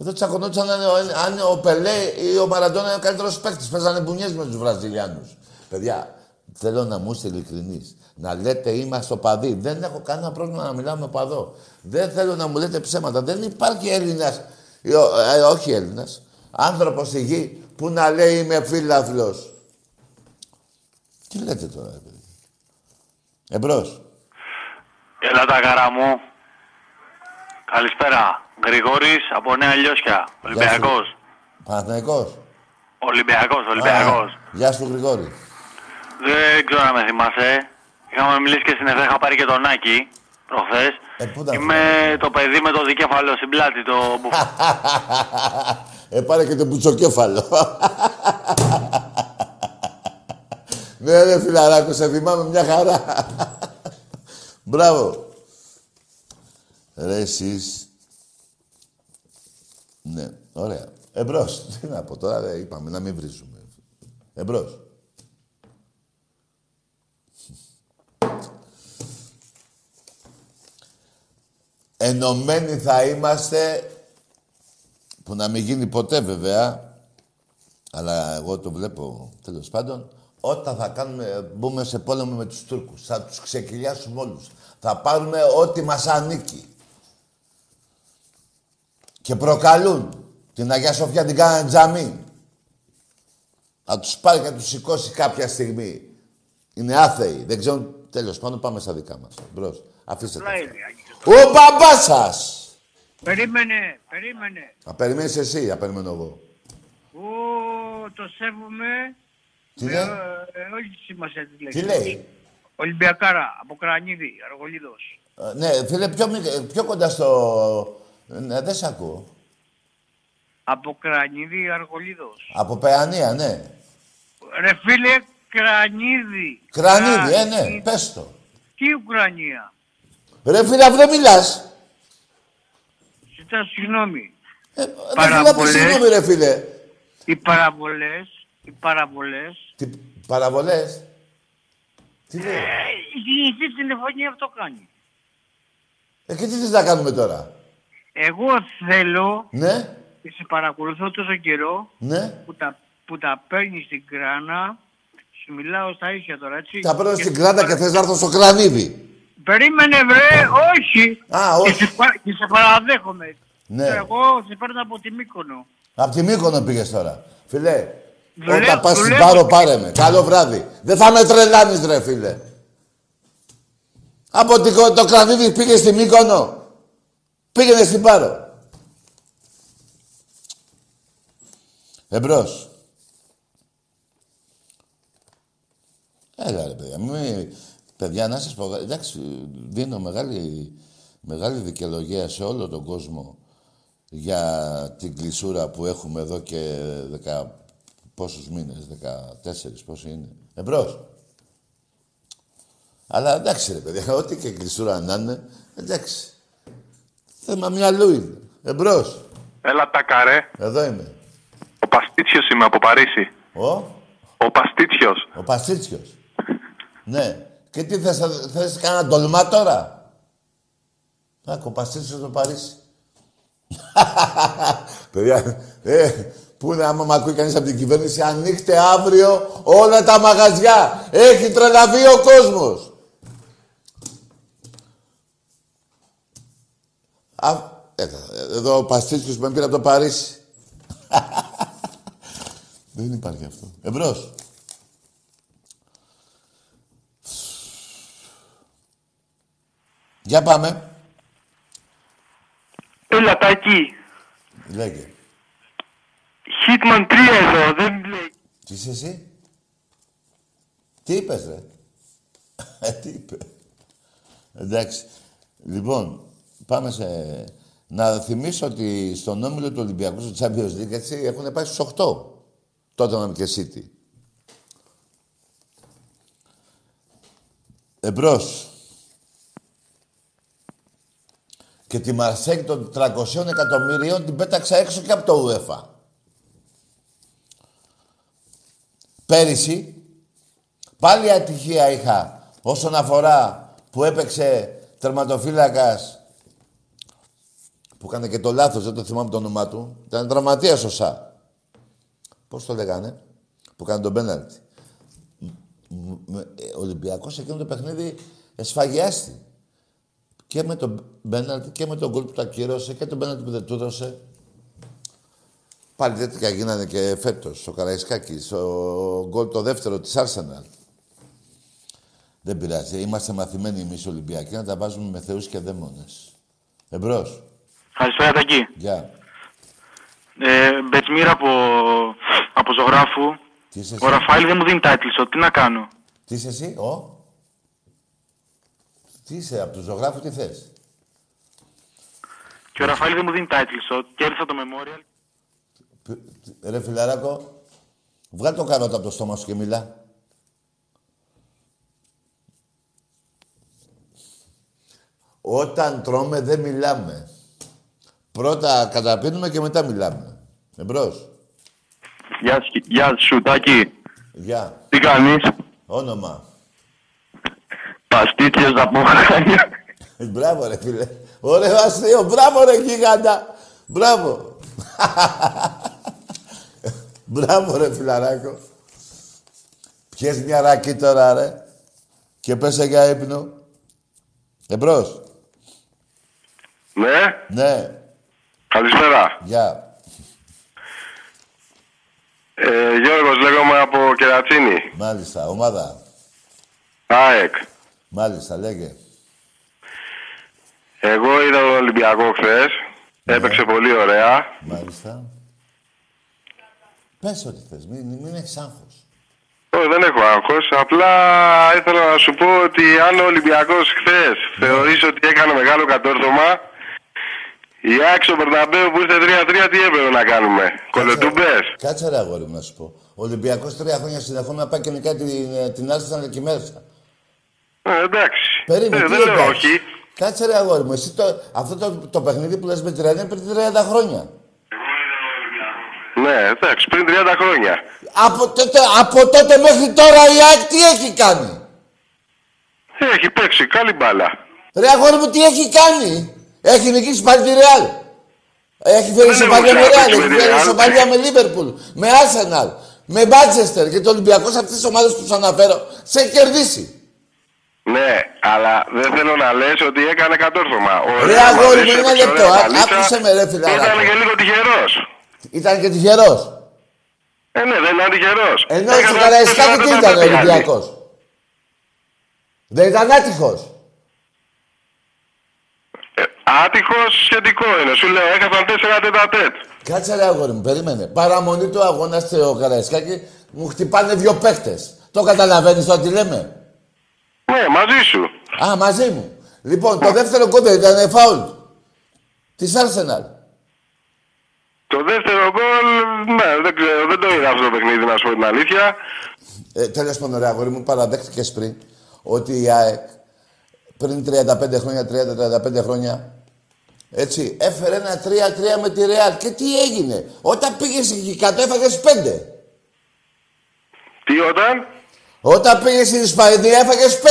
Εδώ τσακωνόταν αν, ο- αν ο Πελέ ή ο Μαραντόνα είναι ο καλύτερος παίκτης. Παίζανε μπουνιές με τους Βραζιλιάνους. Παιδιά, θέλω να μου είστε ειλικρινείς. Να λέτε είμαστε οπαδοί. Δεν έχω κανένα πρόβλημα να μιλάω με παδό. Δεν θέλω να μου λέτε ψέματα. Δεν υπάρχει Έλληνας, ε, όχι Έλληνας, άνθρωπος στη γη που να λέει είμαι φίλαθλο. Τι λέτε τώρα, ρε παιδί; Εμπρός. Έλα τα καρά μου. Καλησπέρα. Γρηγόρης από Νέα Λιώσια. Ολυμπιακός. Παναθηναϊκός. Ολυμπιακός, Ολυμπιακός. Α, Γεια σου Γρηγόρη. Δεν ξέρω αν με θυμάσαι. Είχαμε μιλήσει και στην ΕΦΕ, είχα πάρει και τον Άκη προχθές. Ε, πού τα Είμαι το παιδί με το δικέφαλο στην πλάτη, το μπουφ- [LAUGHS] ε, πάρε και το μπουτσοκέφαλο. [LAUGHS] ναι, ρε φιλαράκο, σε θυμάμαι μια χαρά. [LAUGHS] Μπράβο. Ρε εσείς. Ναι, ωραία. Εμπρός. Τι να πω τώρα, ρε, είπαμε να μην βρίζουμε. Εμπρός. Ενωμένοι θα είμαστε, που να μην γίνει ποτέ βέβαια, αλλά εγώ το βλέπω τέλος πάντων, όταν θα κάνουμε, μπούμε σε πόλεμο με τους Τούρκους, θα τους ξεκυλιάσουμε όλους. Θα πάρουμε ό,τι μας ανήκει. Και προκαλούν. Την Αγία Σοφιά την κάνανε τζαμί. Θα τους πάρει και να τους σηκώσει κάποια στιγμή. Είναι άθεοι. Δεν ξέρουν. Τέλος πάντων πάμε στα δικά μας. Μπρος. Αφήστε τα. Καλά αυτά. είναι, Άγγελε. Ο μπαμπάς σας! Περίμενε, περίμενε. Να περιμένεις εσύ, να περιμένω εγώ. Ω, το σέβομαι. Τι με, λέει; ε, όλη τη σημασία της Τι λέξης. λέει; Ολυμπιακάρα, από Κρανίδη, Αργολίδος. Ε, ναι, φίλε, πιο, μικ- πιο κοντά στο... Ναι, δεν σ' ακούω. Από Κρανίδη, Αργολίδος. Από Παιανία, ναι. Ο Ρε φίλε, Κρανίδη. Κρανίδη, ε, ναι, Κρανίδη. πες το. Τι Ουκρανία; Ρε φίλε, αφού δεν μιλάς. Ζητάς συγγνώμη. Ε, ρε φίλε, Παραβολές. συγγνώμη ρε φίλε. Οι παραβολές, οι παραβολές, Τι παραβολές. Τι λέει. ε, η γενική τηλεφωνία αυτό κάνει. Ε, και τι θες να κάνουμε τώρα; Εγώ θέλω Ναι, και σε παρακολουθώ τόσο καιρό ναι. που τα, που τα παίρνεις στην κράνα. Σου μιλάω στα ίσια τώρα, έτσι. Θα παίρνω Και στην σε κράτα παρα- και θες να έρθω στο κρανίδι. Περίμενε βρε, όχι. Α, Και όχι. σε, πα- και σε παραδέχομαι. Ναι. Εγώ σε παίρνω από τη Μύκονο. Απ' τη Μύκονο πήγες τώρα. Φιλέ, Δουλεύω- όταν πας στην δουλεύω. Πάρο πάρε με. Καλό βράδυ. Δεν θα με τρελάνεις ρε φίλε. Από την κο- το κρανίδι πήγες στη Μύκονο. Πήγαινε στην Πάρο. Εμπρός. Έλα ρε παιδιά, μη... παιδιά να σας πω, εντάξει, δίνω μεγάλη, μεγάλη δικαιολογία σε όλο τον κόσμο για την κλεισούρα που έχουμε εδώ και δεκα... πόσους μήνες, δεκατέσσερις, πόσοι είναι. Εμπρός. Αλλά εντάξει ρε παιδιά, ό,τι και κλεισούρα να είναι, εντάξει. Θέμα μυαλού είναι. Εμπρός. Έλα τα καρέ. Εδώ είμαι. Ο Παστίτσιος είμαι από Παρίσι. Ο, Ο Παστίτσιος. ο Παστίτσιος. ναι. Και τι θες, θα- θες κανένα τολμά τώρα; Άκου, ο Παστίτσιος στο Παρίσι. [LAUGHS] Παιδιά, ε, πού είναι άμα μ' ακούει κανείς από την κυβέρνηση, ανοίχτε αύριο όλα τα μαγαζιά. Έχει τρελαθεί ο κόσμος. Α, ε, εδώ ο Παστίτσιος που με πήρε από το Παρίσι. [LAUGHS] Δεν υπάρχει αυτό. Εμπρός. Για πάμε. Έλα τάκι. Λέγε. Hitman 3 εδώ. Δεν λέει. Τι είσαι εσύ; Τι είπες, ρε; Ε, Τι είπε; Εντάξει. Λοιπόν, πάμε σε... Να θυμίσω ότι στον όμιλο του Ολυμπιακού, στο Champions League, έτσι, έχουν πάει στους 8. Τότε να και City. Εμπρός. Και τη Μαρσέκ των 300 εκατομμυρίων την πέταξα έξω και από το UEFA. Πέρυσι, πάλι ατυχία είχα όσον αφορά που έπαιξε τερματοφύλακας που έκανε και το λάθος, δεν το θυμάμαι το όνομά του. Ήταν δραματίας ο Σα. Πώς το λέγανε, που έκανε τον πέναλτι. Μ- μ- ε, Ο Ολυμπιακός εκείνο το παιχνίδι εσφαγιάστη. Και με τον πέναλτι και με τον γκολ που τα κύρωσε και τον πέναλτι που δεν του έδωσε. Πάλι τέτοια γίνανε και φέτος ο Καραϊσκάκης, ο γκολ το δεύτερο της Arsenal. Δεν πειράζει. Είμαστε μαθημένοι εμείς Ολυμπιακοί να τα βάζουμε με θεούς και δαίμονες. Εμπρός. Καλησπέρα τάκι. Γεια. Ε, Μπετσμίρα από, από ζωγράφου. Τι είσαι εσύ; Ο Ραφαήλ δεν μου δίνει title shot. Τι να κάνω; Τι είσαι εσύ; Ο; Τι είσαι, από τους ζωγράφους τι θες; Και ο Ραφαήλ δεν μου δίνει title shot. Κέρδισα το Memorial. Π- Ρε φιλαράκο, βγάλ το καρότα από το στόμα σου και μιλά. Όταν τρώμε δεν μιλάμε. Πρώτα καταπίνουμε και μετά μιλάμε. Εμπρός. Γεια, σου- γεια σου τάκι. Γεια. Τι κάνεις; Όνομα. Παστίτσιος από Χάνια. Ε, Μπράβο ρε φίλε. Ωραίο αστείο. Μπράβο ρε γίγαντα. Μπράβο. Μπράβο ρε φιλαράκο. Πιες μια ρακή τώρα ρε. Και πέσε για ύπνο. Εμπρός. Ναι, Ναι. καλησπέρα. Γεια. Ε, Γιώργος λέγομαι από Κερατσίνη. Μάλιστα. Ομάδα. ΑΕΚ. Μάλιστα. Λέγε. Εγώ είδα τον Ολυμπιακό χθες. Έπαιξε πολύ ωραία. Μάλιστα. Πες ό,τι θες. Μην, μην έχεις άγχος. Όχι, δεν έχω άγχος. Απλά ήθελα να σου πω ότι αν ο Ολυμπιακός χθες θεωρείς ότι έκανε μεγάλο κατόρθωμα, η ΑΕΚ στο Περναμπέου που ήρθε 3-3 τι έπρεπε να κάνουμε; Κολοτούμπες. Κάτσε ρε αγόρι μου να σου πω. Ο Ολυμπιακός τρία χρόνια συνεχόμενα πάει και νικάει την, ε, την Arsenal και μέσα. Ε, εντάξει. Περίμενε, Ε, τι δεν λέω εντάξει. όχι. Κάτσε ρε αγόρι μου, εσύ το, αυτό το, το παιχνίδι που λες με τρία είναι πριν 30 χρόνια. Ναι, εντάξει, πριν 30 χρόνια. Από τότε, από τότε μέχρι τώρα η ΑΕΚ τι έχει κάνει; Έχει παίξει, καλή μπάλα. Ρε αγόρι μου, τι έχει κάνει; Έχει νικήσει πάλι τη Ρεάλ. Έχει φέρει Δεν σοπαλία έχω με Ρεάλ, ξαναπαίξει έχει με τη φέρει Real. σοπαλία με Λίβερπουλ, με Άρσεναλ, με Μάντσεστερ και το Ολυμπιακός σε αυτές τις ομάδες που σου αναφέρω. Σε έχει κερδίσει. Ναι, αλλά δεν θέλω να λες ότι έκανε κατόρθωμα. Ο Ρε, Ρεάλ αγόρι Μαδρίς μου, ένα έπαιξε λεπτό. ωραία Α- μπαλίτσα. άκουσε με, ρε, φιλαράκο. Ήταν και λίγο τυχερός. Ήταν και τυχερός. Ε, ναι, δεν ήταν τυχερός. Ενώ Έκανε στο Καραϊσκάκι τι τέσσερα ήταν ο τέταρτα Ολυμπιακός; Δεν ήταν άτυχος. Ε, Άτυχος σχετικό είναι. Σου λέω, έχασαν τέσσερα τέταρτετ. Κάτσε ρε αγόρι μου, περίμενε. Παραμονή του αγώνα στο Καραϊσκάκι μου χτυπάνε δύο παίχτες. Το καταλαβαίνεις τώρα τι λέμε. Ναι, μαζί σου. Α, μαζί μου. Λοιπόν, το δεύτερο κόντρο ήταν φάουλ. Της Arsenal. Το δεύτερο γκολ, ναι, δεν ξέρω, δεν το είδα αυτό το παιχνίδι, να σου πω την αλήθεια. Ε, Τέλος πάντων, ρε αγόρι μου, παραδέχτηκες πριν ότι η ΑΕΚ πριν 35 χρόνια, 30-35 χρόνια, έτσι, έφερε ένα 3-3 με τη Ρεάλ. Και τι έγινε; Όταν πήγες εκεί κάτω, έφαγε 5. Τι όταν, Όταν πήγες στην Ισπανία, έφαγες 5.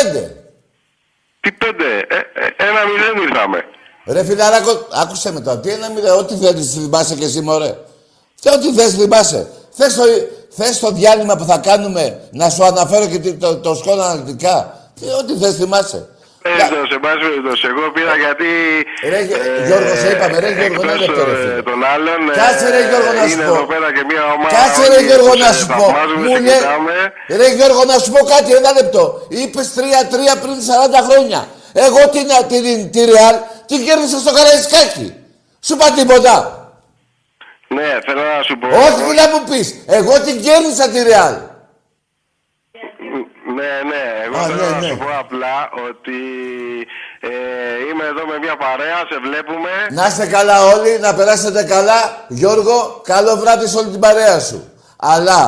τι πέντε, ε, ε, ένα μηδέν ήρθαμε. Ρε φιλαράκο, άκουσε με τώρα. Τι ένα μηδέν, ό,τι θέλεις θυμάσαι και εσύ, μωρέ. Και ό,τι θες θυμάσαι. Θες το, θες το διάλειμμα που θα κάνουμε να σου αναφέρω και τι- το, το σχόλιο αναλυτικά. Τι, ό,τι θες θυμάσαι. Ε, το σε πάση περιπτώσει. Εγώ πήρα γιατί. Ρε, Γιώργο, σε είπαμε, ρε, Γιώργο, ένα εκτός, λεπτό, ρε, ε, φίλε. Των άλλων. ε, Κάτσε, ρε, Γιώργο, να σου είναι πω. εδώ πέρα και μια ομάδα. Κάτσε ρε όλοι Γιώργο που να σε σου πω. θαυμάζουμε, Μου σε λέ... κοιτάμε. Ρε Γιώργο να σου πω κάτι, ένα λεπτό. Είπες 3-3 πριν 40 χρόνια. Εγώ την, την, τη Ρεάλ την κέρδισα στο Καραϊσκάκι. Σου είπα τίποτα. Ναι, θέλω να σου πω. Όχι τι να μου πεις. Εγώ την κέρδισα τη Ρεάλ. Ναι, ναι. Εγώ Α, θέλω ναι, να ναι. σου πω απλά ότι ε, είμαι εδώ με μια παρέα, σε βλέπουμε. Να είστε καλά όλοι, να περάσετε καλά. Γιώργο, καλό βράδυ σε όλη την παρέα σου. Αλλά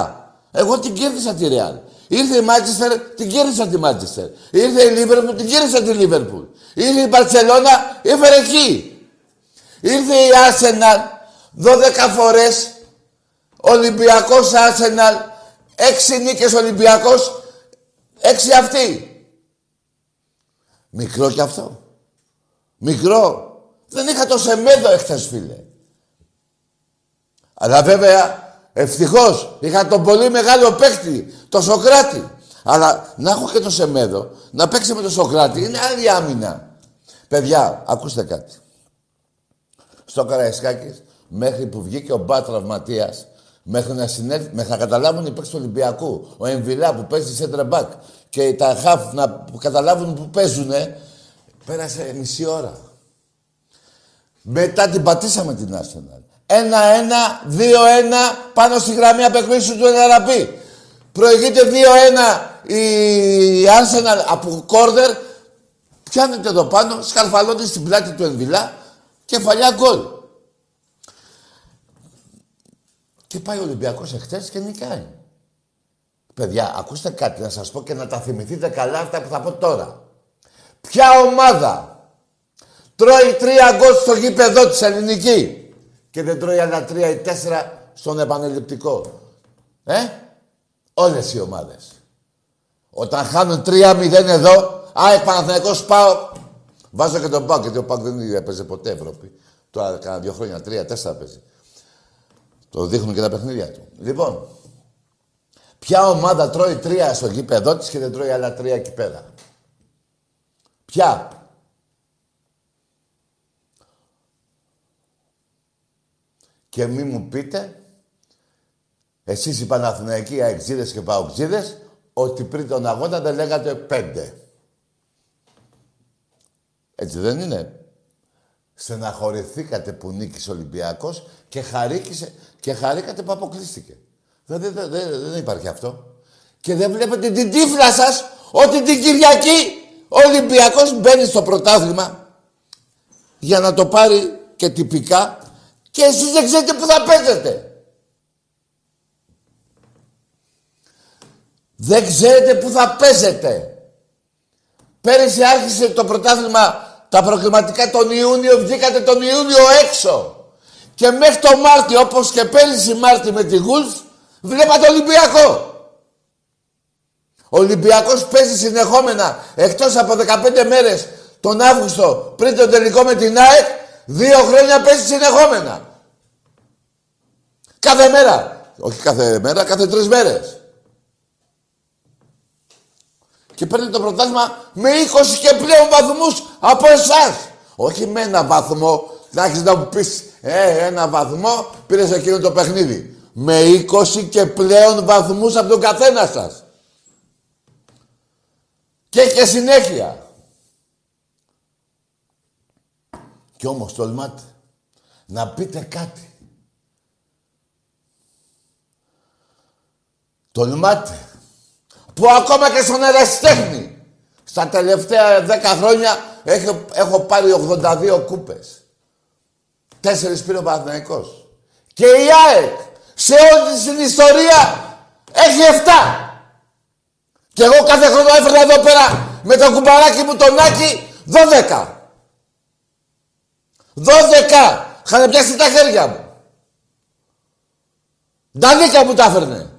εγώ την κέρδισα τη Ρεάλ. Ήρθε η Μάντσεστερ, την κέρδισα τη Μάντσεστερ. Ήρθε η Λίβερπουλ, την κέρδισα τη Λίβερπουλ. Ήρθε η Μπαρσελόνα, έφερε εκεί. Ήρθε η Άρσεναλ 12 φορές. Ολυμπιακός Άρσεναλ. 6 νίκες Ολυμπιακός. 6 αυτοί. Μικρό κι αυτό. Μικρό. Δεν είχα το σεμέδο εχθές, φίλε. Αλλά βέβαια, ευτυχώς, είχα τον πολύ μεγάλο παίκτη, το Σοκράτη. Αλλά να έχω και το σεμέδο, να παίξει με το Σοκράτη, είναι άλλη άμυνα. Παιδιά, ακούστε κάτι. Στο Καραϊσκάκης, μέχρι που βγήκε ο Μπα τραυματίας, μέχρι να, συνέλθει, μέχρι να καταλάβουν οι παίκτες του Ολυμπιακού, ο Εμβιλά που παίζει center back και τα χαφ να που καταλάβουν που παίζουνε, πέρασε μισή ώρα. Μετά την πατήσαμε την Arsenal. Ένα-ένα, δύο-ένα, πάνω στη γραμμή απεκμίσου του Ελαραμπή. Προηγείται δύο-ένα η Arsenal από κόρνερ. Πιάνεται εδώ πάνω, σκαρφαλώνει στην πλάτη του Ενβιλά, κεφαλιά γκολ. Και πάει ο Ολυμπιακός εχθές και νικάει. Παιδιά, ακούστε κάτι να σας πω και να τα θυμηθείτε καλά αυτά που θα πω τώρα. Ποια ομάδα τρώει τρία γκολ στο γήπεδο της ελληνική και δεν τρώει άλλα τρία ή τέσσερα στον επανελειπτικό. Ε, όλες οι ομάδες. Όταν χάνουν 3-0 εδώ, α, Παναθηναϊκός πάω, βάζω και τον Πάο, γιατί ο Πάο δεν έπαιζε ποτέ Ευρώπη. Τώρα κάνα δύο χρόνια, τρία-τέσσερα παίζει. Το δείχνουν και τα παιχνίδια του. Λοιπόν, ποια ομάδα τρώει τρία στο γήπεδο της και δεν τρώει άλλα τρία εκεί πέρα; Ποια; Και μη μου πείτε, εσείς οι Παναθηναϊκοί αεξίδες και παοξίδες, ότι πριν τον αγώνα δεν λέγατε πέντε. Έτσι δεν είναι. Στεναχωρηθήκατε που νίκησε ο Ολυμπιακός και, χαρίκησε, και χαρήκατε που αποκλείστηκε. Δεν, δεν, δεν, δεν υπάρχει αυτό. Και δεν βλέπετε την τύφλα σας ότι την Κυριακή ο Ολυμπιακός μπαίνει στο πρωτάθλημα για να το πάρει και τυπικά και εσείς δεν ξέρετε που θα παίζετε. Δεν ξέρετε πού θα παίζετε. Πέρυσι άρχισε το πρωτάθλημα, τα προκριματικά τον Ιούνιο, βγήκατε τον Ιούνιο έξω. Και μέχρι το Μάρτιο, όπως και πέρυσι Μάρτιο με τη Γουλς, βλέπατε Ολυμπιακό. Ο Ολυμπιακός παίζει συνεχόμενα, εκτός από 15 μέρες τον Αύγουστο, πριν το τελικό με την ΑΕΚ, δύο χρόνια παίζει συνεχόμενα. Κάθε μέρα. Όχι κάθε μέρα, κάθε τρεις μέρες. Και παίρνει το πρωτάθλημα με 20 και πλέον βαθμούς από εσάς. Όχι με ένα βαθμό. Να έχεις να μου πεις, ε, ένα βαθμό πήρες εκείνο το παιχνίδι. Με 20 και πλέον βαθμούς από τον καθένα σας. Και και συνέχεια. Κι όμως τολμάτε να πείτε κάτι. Τολμάτε. Που ακόμα και στον ερασιτέχνη. Στα τελευταία 10 χρόνια έχω, έχω πάρει 82 κούπες. Τέσσερις πήρε ο Παναθηναϊκός. Και η ΑΕΚ σε όλη την ιστορία έχει 7. Και εγώ κάθε χρόνο έφερνα εδώ πέρα με το κουμπαράκι μου τον Άκη 12. 12! Είχαν πιάσει τα χέρια μου. Ντανίκα μου τα έφερνε.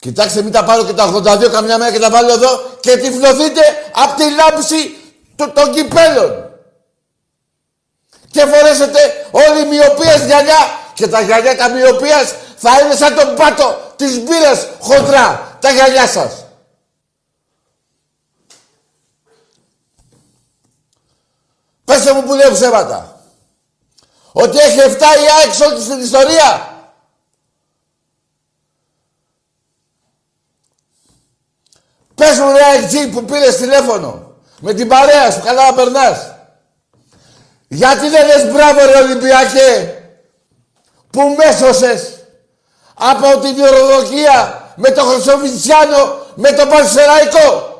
Κοιτάξτε, μην τα πάρω και τα 82 καμιά μέρα και τα βάλω εδώ και τυφλωθείτε από τη λάμψη των κυπέλων. Και φορέσετε όλοι μοιοπίες γυαλιά και τα γυαλιά τα μοιοπίας θα είναι σαν τον πάτο της μπύρας χοντρά τα γυαλιά σας. Πέστε μου που λέει ψέματα. Ότι έχει 7 η ΑΕΚ όλη στην ιστορία. Πες μου ρε ΑΕΚ που πήρες τηλέφωνο. Με την παρέα σου, καλά να περνάς. Γιατί δεν λες μπράβο ρε Ολυμπιακέ. Που μέσωσες από την διοροδοκία με το Χρυσοβιτσιάνο, με το Πανσεραϊκό.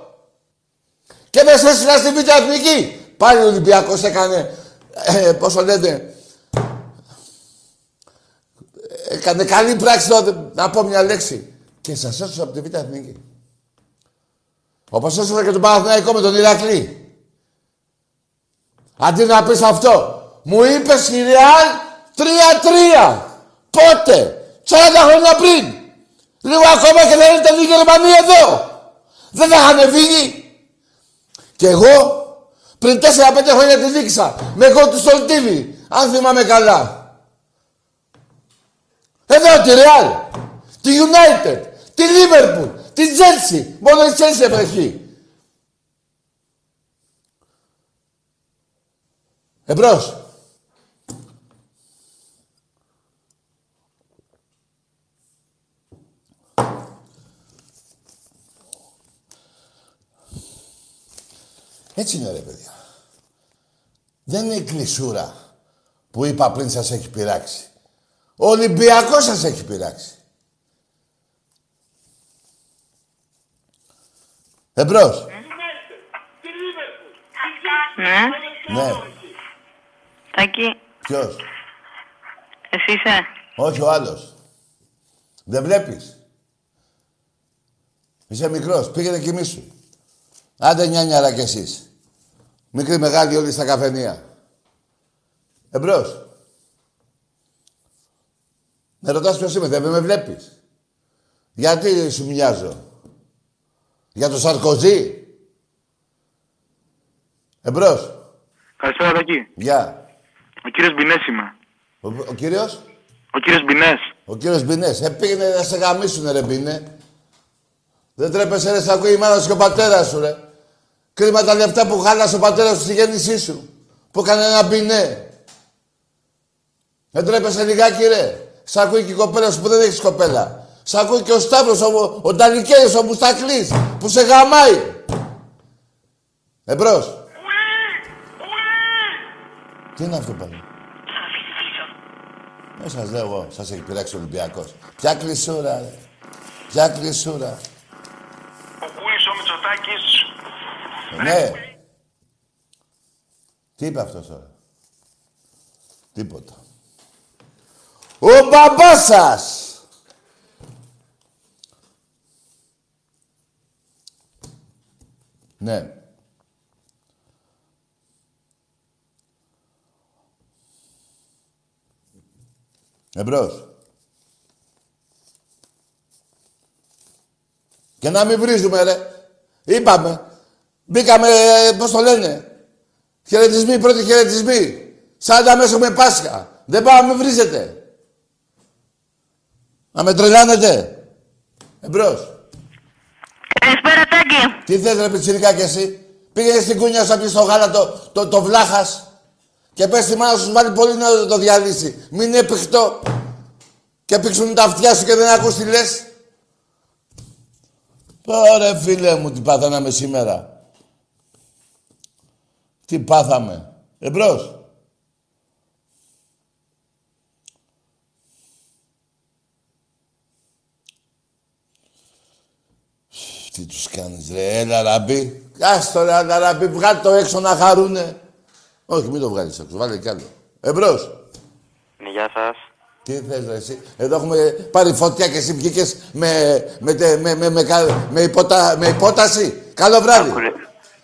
Και με έστειλα στην Β' Εθνική. Πάλι ο Ολυμπιακός έκανε, ε, πώς το λέτε, έκανε καλή πράξη τότε, να πω μια λέξη. Και σας έσωσα από τη Β' Εθνική. Όπως έσωσα και τον Παναθηναϊκό με τον Ηρακλή. Αντί να πεις αυτό, μου είπες η Ρεάλ 3-3. Πότε, 40 χρόνια πριν. Λίγο ακόμα και δεν ήταν η Γερμανία εδώ. Δεν θα είχαν φύγει. Και εγώ πριν 4-5 χρόνια τη δείξα. Με εγώ του Στολτίβη. Αν θυμάμαι καλά. Εδώ τη Real. Τη United. Τη Liverpool. Τη Chelsea. Μόνο η Chelsea επρεχεί. Εμπρός. Έτσι είναι ρε παιδιά. Δεν είναι η κλεισούρα που είπα πριν σας έχει πειράξει. Ο Ολυμπιακός σας έχει πειράξει. Εμπρός. Ναι. Ναι. Τάκη, Ποιος; εσύ είσαι. Όχι ο άλλος. Δεν βλέπεις; Είσαι μικρός. Πήγαινε κοιμήσου. Άντε νιάνιαρα κι εσείς. Μικρή μεγάλη όλοι στα καφενεία. Εμπρός. Με ρωτάς ποιος είμαι, δεν με βλέπεις; Γιατί σου μοιάζω; Για το Σαρκοζή. Εμπρός. Καλησπέρα, Τάκη. Γεια. Ο κύριος Μπινές είμαι. Ο, ο κύριος; Ο κύριος Μπινές. Ο κύριος Μπινές. Ε, πήγαινε να σε γαμίσουνε ρε Μπινέ. Δεν τρέπεσαι ρε, σ' ακούει η μάνα σου και ο πατέρας σου ρε. Κρίμα τα λεφτά που χάλασε ο πατέρας σου στη γέννησή σου. Που έκανε ένα μπινέ. Δεν τρέπεσαι λιγάκι ρε. Σ' ακούει και η κοπέλα σου που δεν έχεις κοπέλα. Σ' ακούει και ο Σταύρος, ο, ο Νταλικέρης, ο Μουστακλής, που σε γαμάει. Εμπρός. Τι είναι αυτό πάλι. Δεν σας λέω εγώ, σας έχει πειράξει ο Ολυμπιακός. Ποια κλεισούρα, ρε. Ποια κλεισούρα. Ο Κούλης ο Μητσοτάκης Ναι. Τι είπε αυτός τώρα; Τίποτα. Ο μπαμπάς σας. Ναι. Εμπρός. Και να μην βρίζουμε, ρε. Είπαμε. Μπήκαμε, ε, πώς το λένε. Χαιρετισμοί, πρώτοι χαιρετισμοί. Σάντα μέσα με Πάσχα. Δεν πάω να με βρίζετε. Να με τρελάνετε. Εμπρός. Καλησπέρα, Τάκη. Τι θες ρε πιτσιρικά κι εσύ; Πήγαινε στην κούνια σου να στο γάλα το, το, το βλάχας; Και πες στη μάνα σου βάλει πολύ να το διαλύσει. Μην είναι πηχτό. Και πήξουν τα αυτιά σου και δεν ακούς τι λες. Ωραία φίλε μου τι πάθαμε σήμερα. Τι πάθαμε. Εμπρός. Τι τους κάνεις ρε, έλα ραμπή. Άστο ρε, έλα ραμπή, βγάλ' το έξω να χαρούνε. Όχι, μην το βγάλεις έξω, βάλε κι άλλο. Εμπρός. Ναι, γεια σας. Τι θες ρε εσύ. Εδώ έχουμε πάρει φωτιά και εσύ βγήκες με, με, τε- με, με, με, κα- με, υποτα, με υπόταση. Καλό βράδυ. Άκουρε.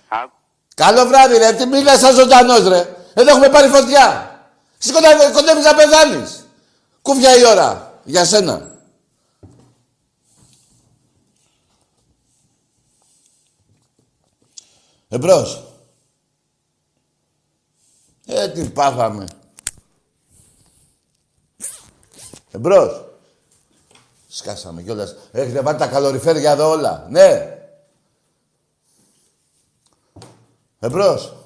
Ά- Καλό βράδυ ρε, τι μιλάς σαν ζωντανός ρε. Εδώ έχουμε πάρει φωτιά. Εσύ κοντά- κοντεύεις να πεθάνεις. Κούφια η ώρα. Για σένα. Εμπρός. Ε, τι πάθαμε. Εμπρός. Σκάσαμε κιόλας. Έχετε βάλει τα καλοριφέρια εδώ όλα. Ναι. Εμπρός.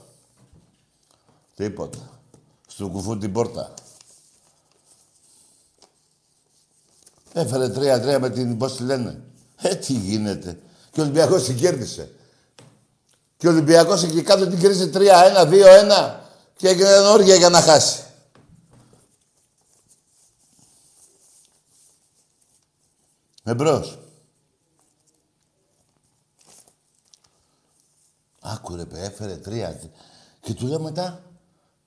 Τίποτα. Στο κουφού την πόρτα. Έφερε τρία-τρία με την, πώς τη λένε. Ε, τι γίνεται. Και ο Ολυμπιακός την κέρδισε. Και ο Ολυμπιακός εκεί κάτω την κέρδισε 3-1, 2-1 και έγινε όργια για να χάσει. Εμπρός. Άκουρε, παι, έφερε τρία. Και του λέω μετά,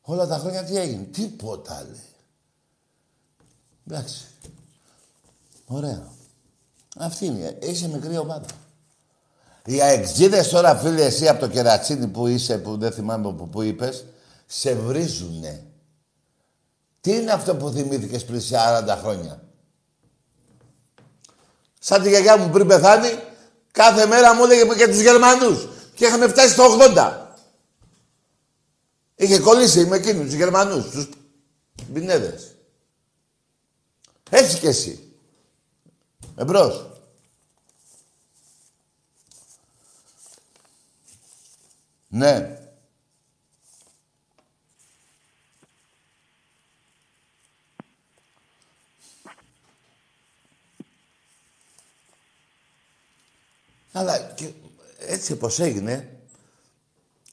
όλα τα χρόνια τι έγινε. Τίποτα, λέει. Εντάξει. Ωραία. Αυτή είναι. Είσαι μικρή ομάδα. Οι αεξίδες τώρα, φίλε, εσύ από το κερατσίνι που είσαι, που δεν θυμάμαι που, που είπες, σε βρίζουνε. Τι είναι αυτό που θυμήθηκες πριν σε 40 χρόνια; Σαν τη γιαγιά μου πριν πεθάνει, κάθε μέρα μου έλεγε για τους Γερμανούς. Και είχαμε φτάσει στο 80. Είχε κολλήσει με εκείνους, τους Γερμανούς, τους Μπινέδες. Έτσι κι εσύ. Εμπρός. Ναι. Αλλά και έτσι πως έγινε,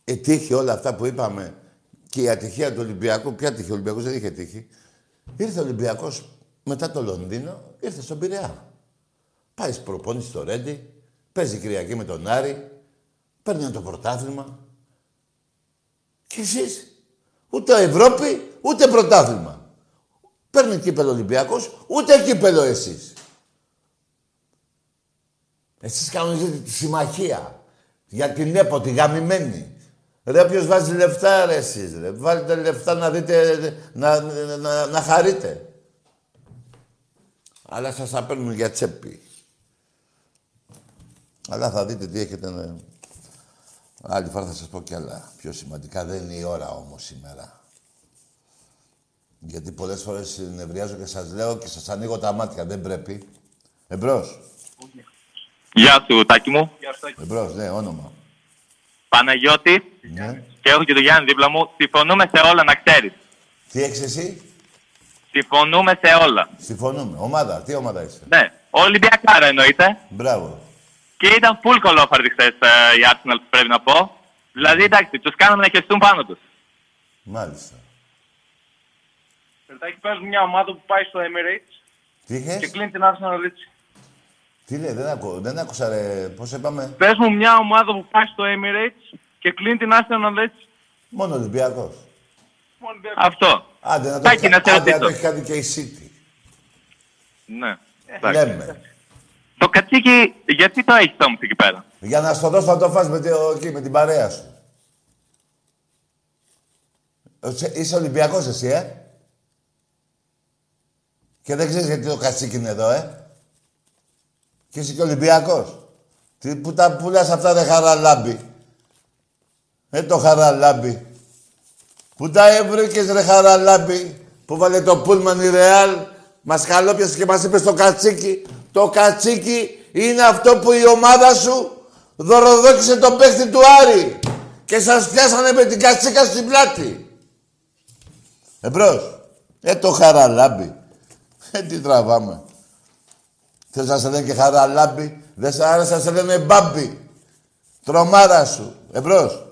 ετύχει όλα αυτά που είπαμε και η ατυχία του Ολυμπιακού, ποια τύχη, ο Ολυμπιακός δεν είχε τύχη. Ήρθε ο Ολυμπιακός μετά το Λονδίνο, ήρθε στον Πειραιά. Πάει στην προπόνηση στο Ρέντι, παίζει Κυριακή με τον Άρη, παίρνει το πρωτάθλημα. Και εσείς, ούτε Ευρώπη, ούτε πρωτάθλημα. Παίρνει κύπελο Ολυμπιακός, ούτε κύπελο εσείς. Εσείς κανονίζετε τη συμμαχία. Για την ΕΠΟ, τη γαμημένη. Ρε, ποιος βάζει λεφτά, ρε, εσείς, ρε. Βάλτε λεφτά να δείτε, να, να, να, να χαρείτε. Αλλά σας τα παίρνουν για τσέπη. Αλλά θα δείτε τι έχετε να... Άλλη φορά θα σας πω κι άλλα πιο σημαντικά. Δεν είναι η ώρα όμως σήμερα. Γιατί πολλές φορές νευριάζω και σας λέω και σας ανοίγω τα μάτια. Δεν πρέπει. Εμπρός. Γεια σου, Τάκη μου. Εμπρός, ναι, όνομα. Παναγιώτη Ναι. και έχω και τον Γιάννη δίπλα μου. Συμφωνούμε σε όλα, να ξέρεις. Τι έχεις εσύ; Συμφωνούμε σε όλα. Συμφωνούμε. Ομάδα. Τι ομάδα είσαι; Ναι. Ολυμπιακάρα εννοείται. Μπράβο. Και ήταν full κολόφαρτη χθες η Arsenal, πρέπει να πω. Δηλαδή, εντάξει, τους κάναμε να χεστούν πάνω τους. Μάλιστα. Περτάκι, πες μου μια ομάδα που πάει στο Emirates Τι είχες; και κλείνει την Arsenal έτσι. Τι λέει, δεν, ακού, δεν άκουσα ρε. Πώς είπαμε. Πες μου μια ομάδα που πάει στο Emirates και κλείνει την Arsenal έτσι. Μόνο Ολυμπιακός. Μόνο δεν- Αυτό. Άντε να το, Τάκη, έχει- να σε άντε, να το ρωτήσω. έχει κάνει και η City. Ναι. Εντάξει. Λέμε. Το κατσίκι, γιατί το έχεις όμως εκεί πέρα; Για να στο δώσω θα το φας με, το, εκεί, με την παρέα σου. Είσαι- Είσαι Ολυμπιακός εσύ, ε; Και δεν ξέρεις γιατί το κατσίκι είναι εδώ, ε; Και είσαι και Ολυμπιακός. Τι, που τα πουλάς αυτά ρε χαραλάμπη; Ε, το χαραλάμπη. Πού τα έβρεκες ρε χαραλάμπη. Που βάλε το πούλμαν η Ρεάλ. Μας καλόπιασε και μας είπες στο κατσίκι. Το κατσίκι είναι αυτό που η ομάδα σου δωροδόκησε τον παίχτη του Άρη. Και σας πιάσανε με την κατσίκα στην πλάτη. Εμπρός. Ε, το χαραλάμπη. Ε, τι τραβάμε. Θες να σε λένε και χαραλάμπη. Δεν σ' άρεσε να σε λένε μπάμπι. Τρομάρα σου. Εμπρός.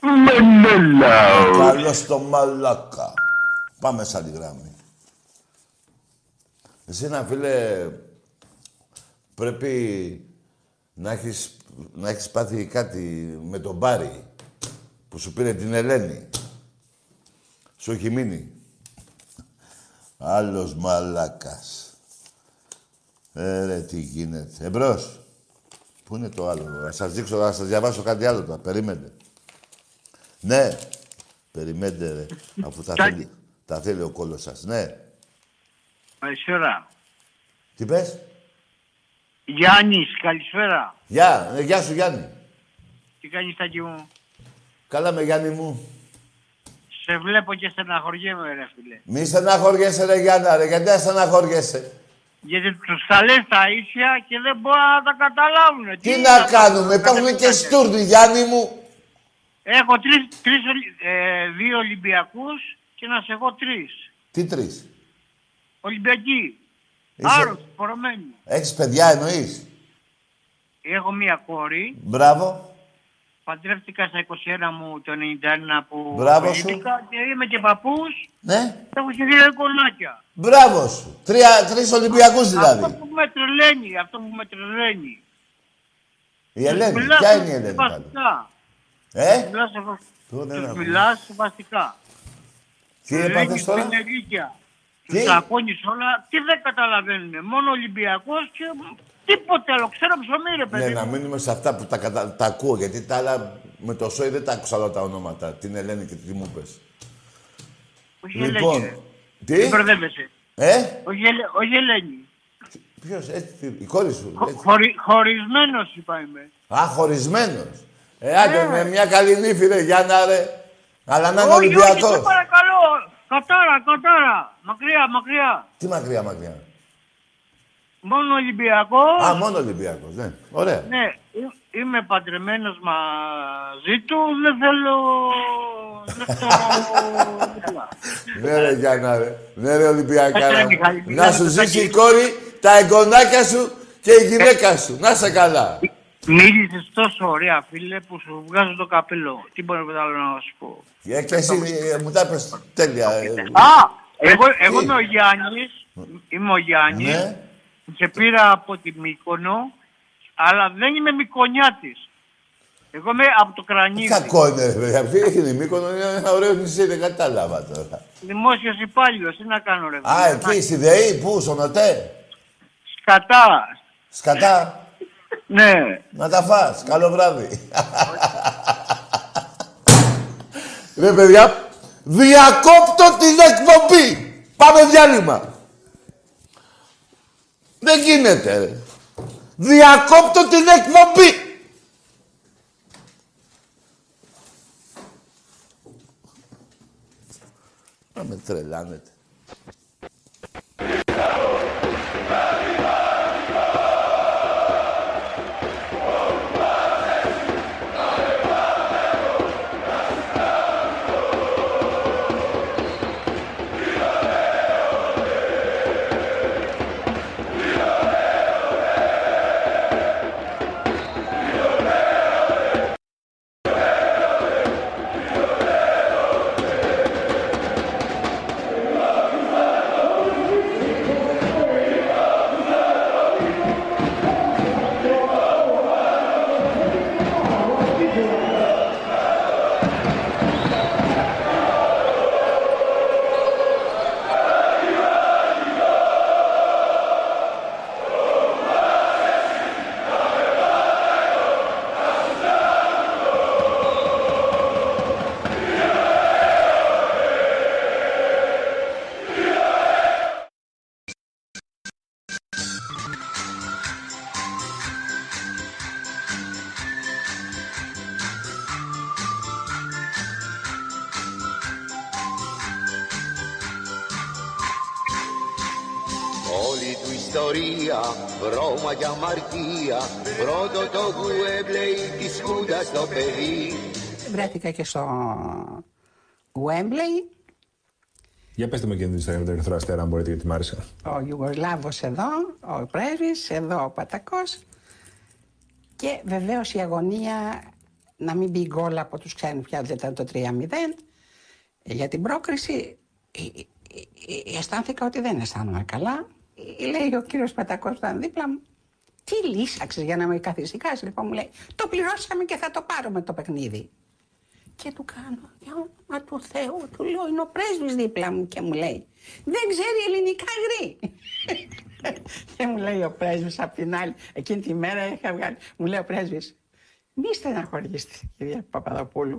Μενέλαο. Καλώς το μαλάκα. Πάμε σαν τη γράμμη. Εσύ να φίλε, πρέπει να έχεις, να έχεις πάθει κάτι με τον Μπάρι που σου πήρε την Ελένη. Σου έχει μείνει. Άλλος μαλάκας. Ε, ρε, τι γίνεται. Εμπρός. Πού είναι το άλλο, να σας δείξω, να σας διαβάσω κάτι άλλο τώρα. Περίμενε. Ναι. Περιμένετε, ρε. Αφού τα θέλει, τα θέλει ο κόλλος σας. Ναι. Καλησπέρα. Τι πες; Γιάννης, καλησπέρα. Γεια. Ε, γεια σου, Γιάννη. Τι κάνεις Τάκη μου; Καλά με Γιάννη μου. Σε βλέπω και στεναχωριέμαι ρε φίλε. Μη στεναχωριέσαι, ρε Γιάννα, ρε. Γιατί να στεναχωριέσαι; Γιατί τους τα λες τα ίσια και δεν μπορούν να τα καταλάβουν. Τι να κάνουμε. Υπάρχουν και στούρνοι, Γιάννη μου. Έχω τρεις, τρεις, Ολυ- ε, δύο Ολυμπιακούς και να σε έχω τρεις. Τι τρεις; Ολυμπιακοί. Είσαι- Άρρωστοι, πορωμένοι. Έχεις παιδιά εννοείς; Έχω μία κόρη. Μπράβο. Παντρεύτηκα στα 21 μου το 91 που Μπράβο σου. γεννήθηκα και είμαι και παππούς. Ναι. Έχω και δύο εικονάκια. Μπράβο σου. Τρία, τρεις Ολυμπιακούς Αυτό δηλαδή. που με τρελαίνει, αυτό που με τρελαίνει. Η Ελένη. Μιλάς Ποια είναι η Ελένη πάλι; σεβαστικά. Ε. Μιλάς σεβα- Πού δεν Τους έχω. μιλάς σεβαστικά. Τι Τους έπαθες ρίχνεις τώρα. στην ηλικία. Τι; Τους τσακώνεις όλα. Τι δεν καταλαβαίνουν. Μόνο Ολυμπιακός και τίποτε άλλο. Ξέρω ψωμί ρε παιδί. Ναι, να μου. μείνουμε σε αυτά που τα, κατα... τα ακούω, γιατί τα άλλα με το σόι δεν τα άκουσα όλα τα ονόματα. Την Ελένη και τι μου πες. Όχι Λοιπόν, Ελένη. ρε. τι, Δεν μπερδεύεσαι. ε, Όχι, Ελε- όχι Ελένη. ποιος, έτσι, τι- η κόρη σου, Χω- έτσι. χωρι- Χωρισμένος είπα είμαι. Α, χωρισμένος. Ε, άντε, Ναι. με μια καλή νύφη, ρε, Γιάννα, ρε. Αλλά να είναι Όχι, όχι, σε Ολυμπιακός. παρακαλώ. Κατάρα, κατάρα. Μακριά, μακριά. Τι μακριά, μακριά. Μόνο Ολυμπιακός. Α, μόνο Ολυμπιακός, ναι. Ωραία. Ναι, εί- είμαι παντρεμένος μαζί του, δεν θέλω... Δεν θέλω... [LAUGHS] Ναι, ρε, Γιάννα, ρε. Ναι, ρε, Ολυμπιακά. Κάτσε, ρε, ρε. Μιχάλη, Να Μιχάλη, σου Μιχάλη. ζήσει η κόρη, τα εγγονάκια σου και η γυναίκα σου. Να σε καλά. Μίλησες τόσο ωραία, φίλε, που σου βγάζω το καπέλο. Τι μπορεί να άλλο να σου πω; Ε, Και εσύ ε, μου τα είπες τέλεια. ε. Α, εγώ, εγώ Τι; είμαι ο Γιάννης, είμαι ο Γιάννης, Ναι. σε πήρα από τη Μύκονο, αλλά δεν είμαι Μυκονιάτης. Εγώ είμαι από το Τι Κρανίδι, κακό είναι, ρε παιδιά. Αυτή είναι η Μύκονο, είναι ένα ωραίο νησί, δεν κατάλαβα τώρα. δημόσιος υπάλληλος, τι να κάνω ρε. Α, φίλε, εκεί, στη ΔΕΗ, πού, στο ΝΟΤΕ; Σκατά, Σκατά, ναι. να τα φας. Καλό βράδυ. Ρε παιδιά, διακόπτω την εκπομπή. Πάμε διάλειμμα. Δεν γίνεται, ρε. Διακόπτω την εκπομπή. Να με τρελάνετε. Της Χούντας το παιδί Βρέθηκα και στο Wembley, Για πετε με και την ιστορία με τον Ερυθρό Αστέρα, αν μπορείτε, γιατί μ' άρεσε. ο Ιουγκοσλάβος εδώ, ο πρέσβης, εδώ ο Πατακός και βεβαίως η αγωνία να μην μπει γκολ από τους ξένους πια δεν ήταν το 3-0 για την πρόκριση ε, ε, ε, αισθάνθηκα ότι δεν αισθάνομαι καλά Ε, λέει ο κύριος Πατακός που ήταν δίπλα μου τι λύσαξες για να με καθησυχάσεις λοιπόν μου λέει το πληρώσαμε και θα το πάρουμε το παιχνίδι και του κάνω, για όνομα του Θεού, του λέω, είναι ο πρέσβης δίπλα μου και μου λέει, δεν ξέρει ελληνικά γρή. [LAUGHS] και μου λέει ο πρέσβης απ' την άλλη, εκείνη τη μέρα είχα βγάλει, μου λέει ο πρέσβης, μη στεναχωρήσετε κυρία Παπαδοπούλου,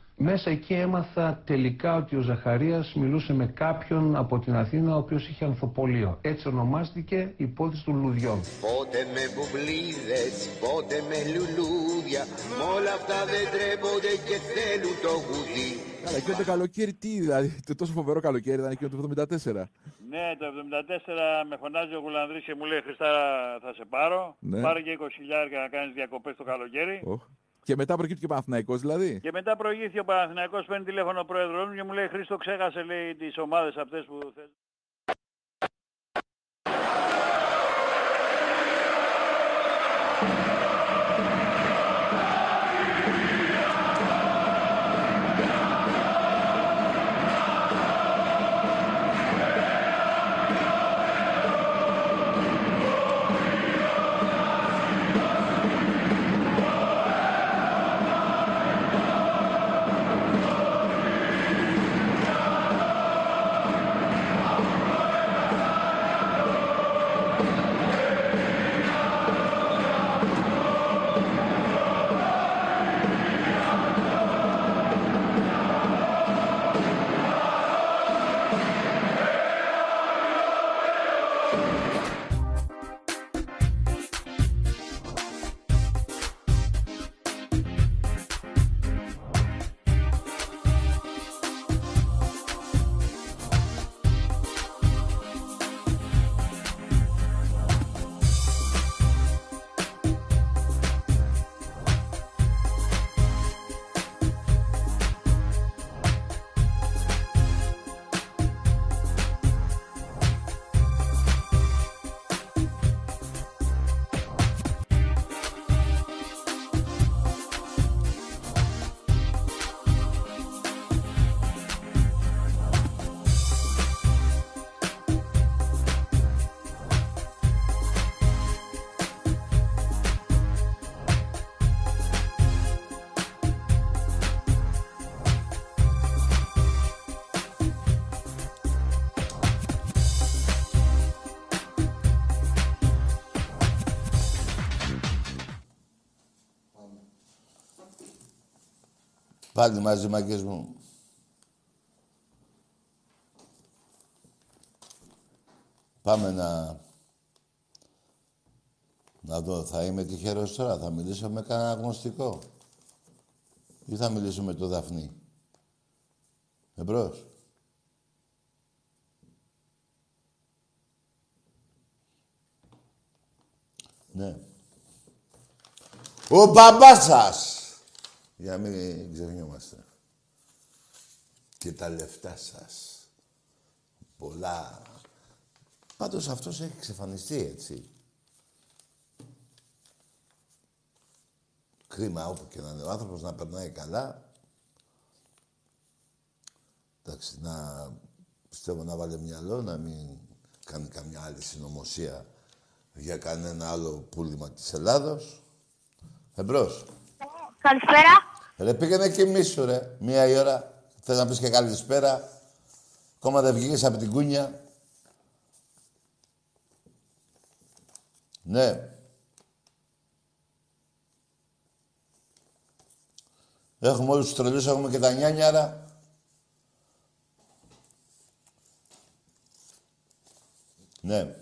Μέσα εκεί έμαθα τελικά ότι ο Ζαχαρίας μιλούσε με κάποιον από την Αθήνα ο οποίος είχε ανθοπολείο. Έτσι ονομάστηκε η υπόθεση των λουδιών. Πότε με μπουμπλίδες, πότε με λουλούδια Μ' όλα αυτά δεν τρέπονται και θέλουν το γουδί Καλά, εκείνο το καλοκαίρι τι, δηλαδή, το τόσο φοβερό καλοκαίρι ήταν εκείνο το 74. Ναι, το 74 με φωνάζει ο Γουλανδρής και μου λέει Χριστά θα σε πάρω. Ναι. Πάρε και 20 χιλιάρια να κάνεις διακοπές το καλοκαίρι. Οχ. Και μετά προκύπτει και ο Παναθηναϊκός δηλαδή. Και μετά προηγήθηκε ο Παναθηναϊκός, παίρνει τηλέφωνο ο πρόεδρος μου και μου λέει Χρήστο ξέχασε λέει τις ομάδες αυτές που θες. Πάλι μαζί μαγκές μου. Πάμε να... Να δω, θα είμαι τυχερός τώρα, θα μιλήσω με κανένα γνωστικό. Ή θα μιλήσω με το Δαφνί. Εμπρός. Ναι. Ο μπαμπάς σας! Για να μην ξεχνιόμαστε. Και τα λεφτά σας. Πολλά. Πάντως αυτός έχει εξαφανιστεί, έτσι. Κρίμα όπου και να είναι ο άνθρωπος να περνάει καλά. Εντάξει, να πιστεύω να βάλει μυαλό, να μην κάνει καμιά άλλη συνωμοσία για κανένα άλλο πούλημα της Ελλάδος. Εμπρός. Καλησπέρα. Ρε πήγαινε και μίσου ρε. Μία η ώρα. Θες να πεις και καλησπέρα. Ακόμα δεν βγήκες από την κούνια. Ναι. Έχουμε όλους τους τρελούς, έχουμε και τα νιάνιαρα. Ναι.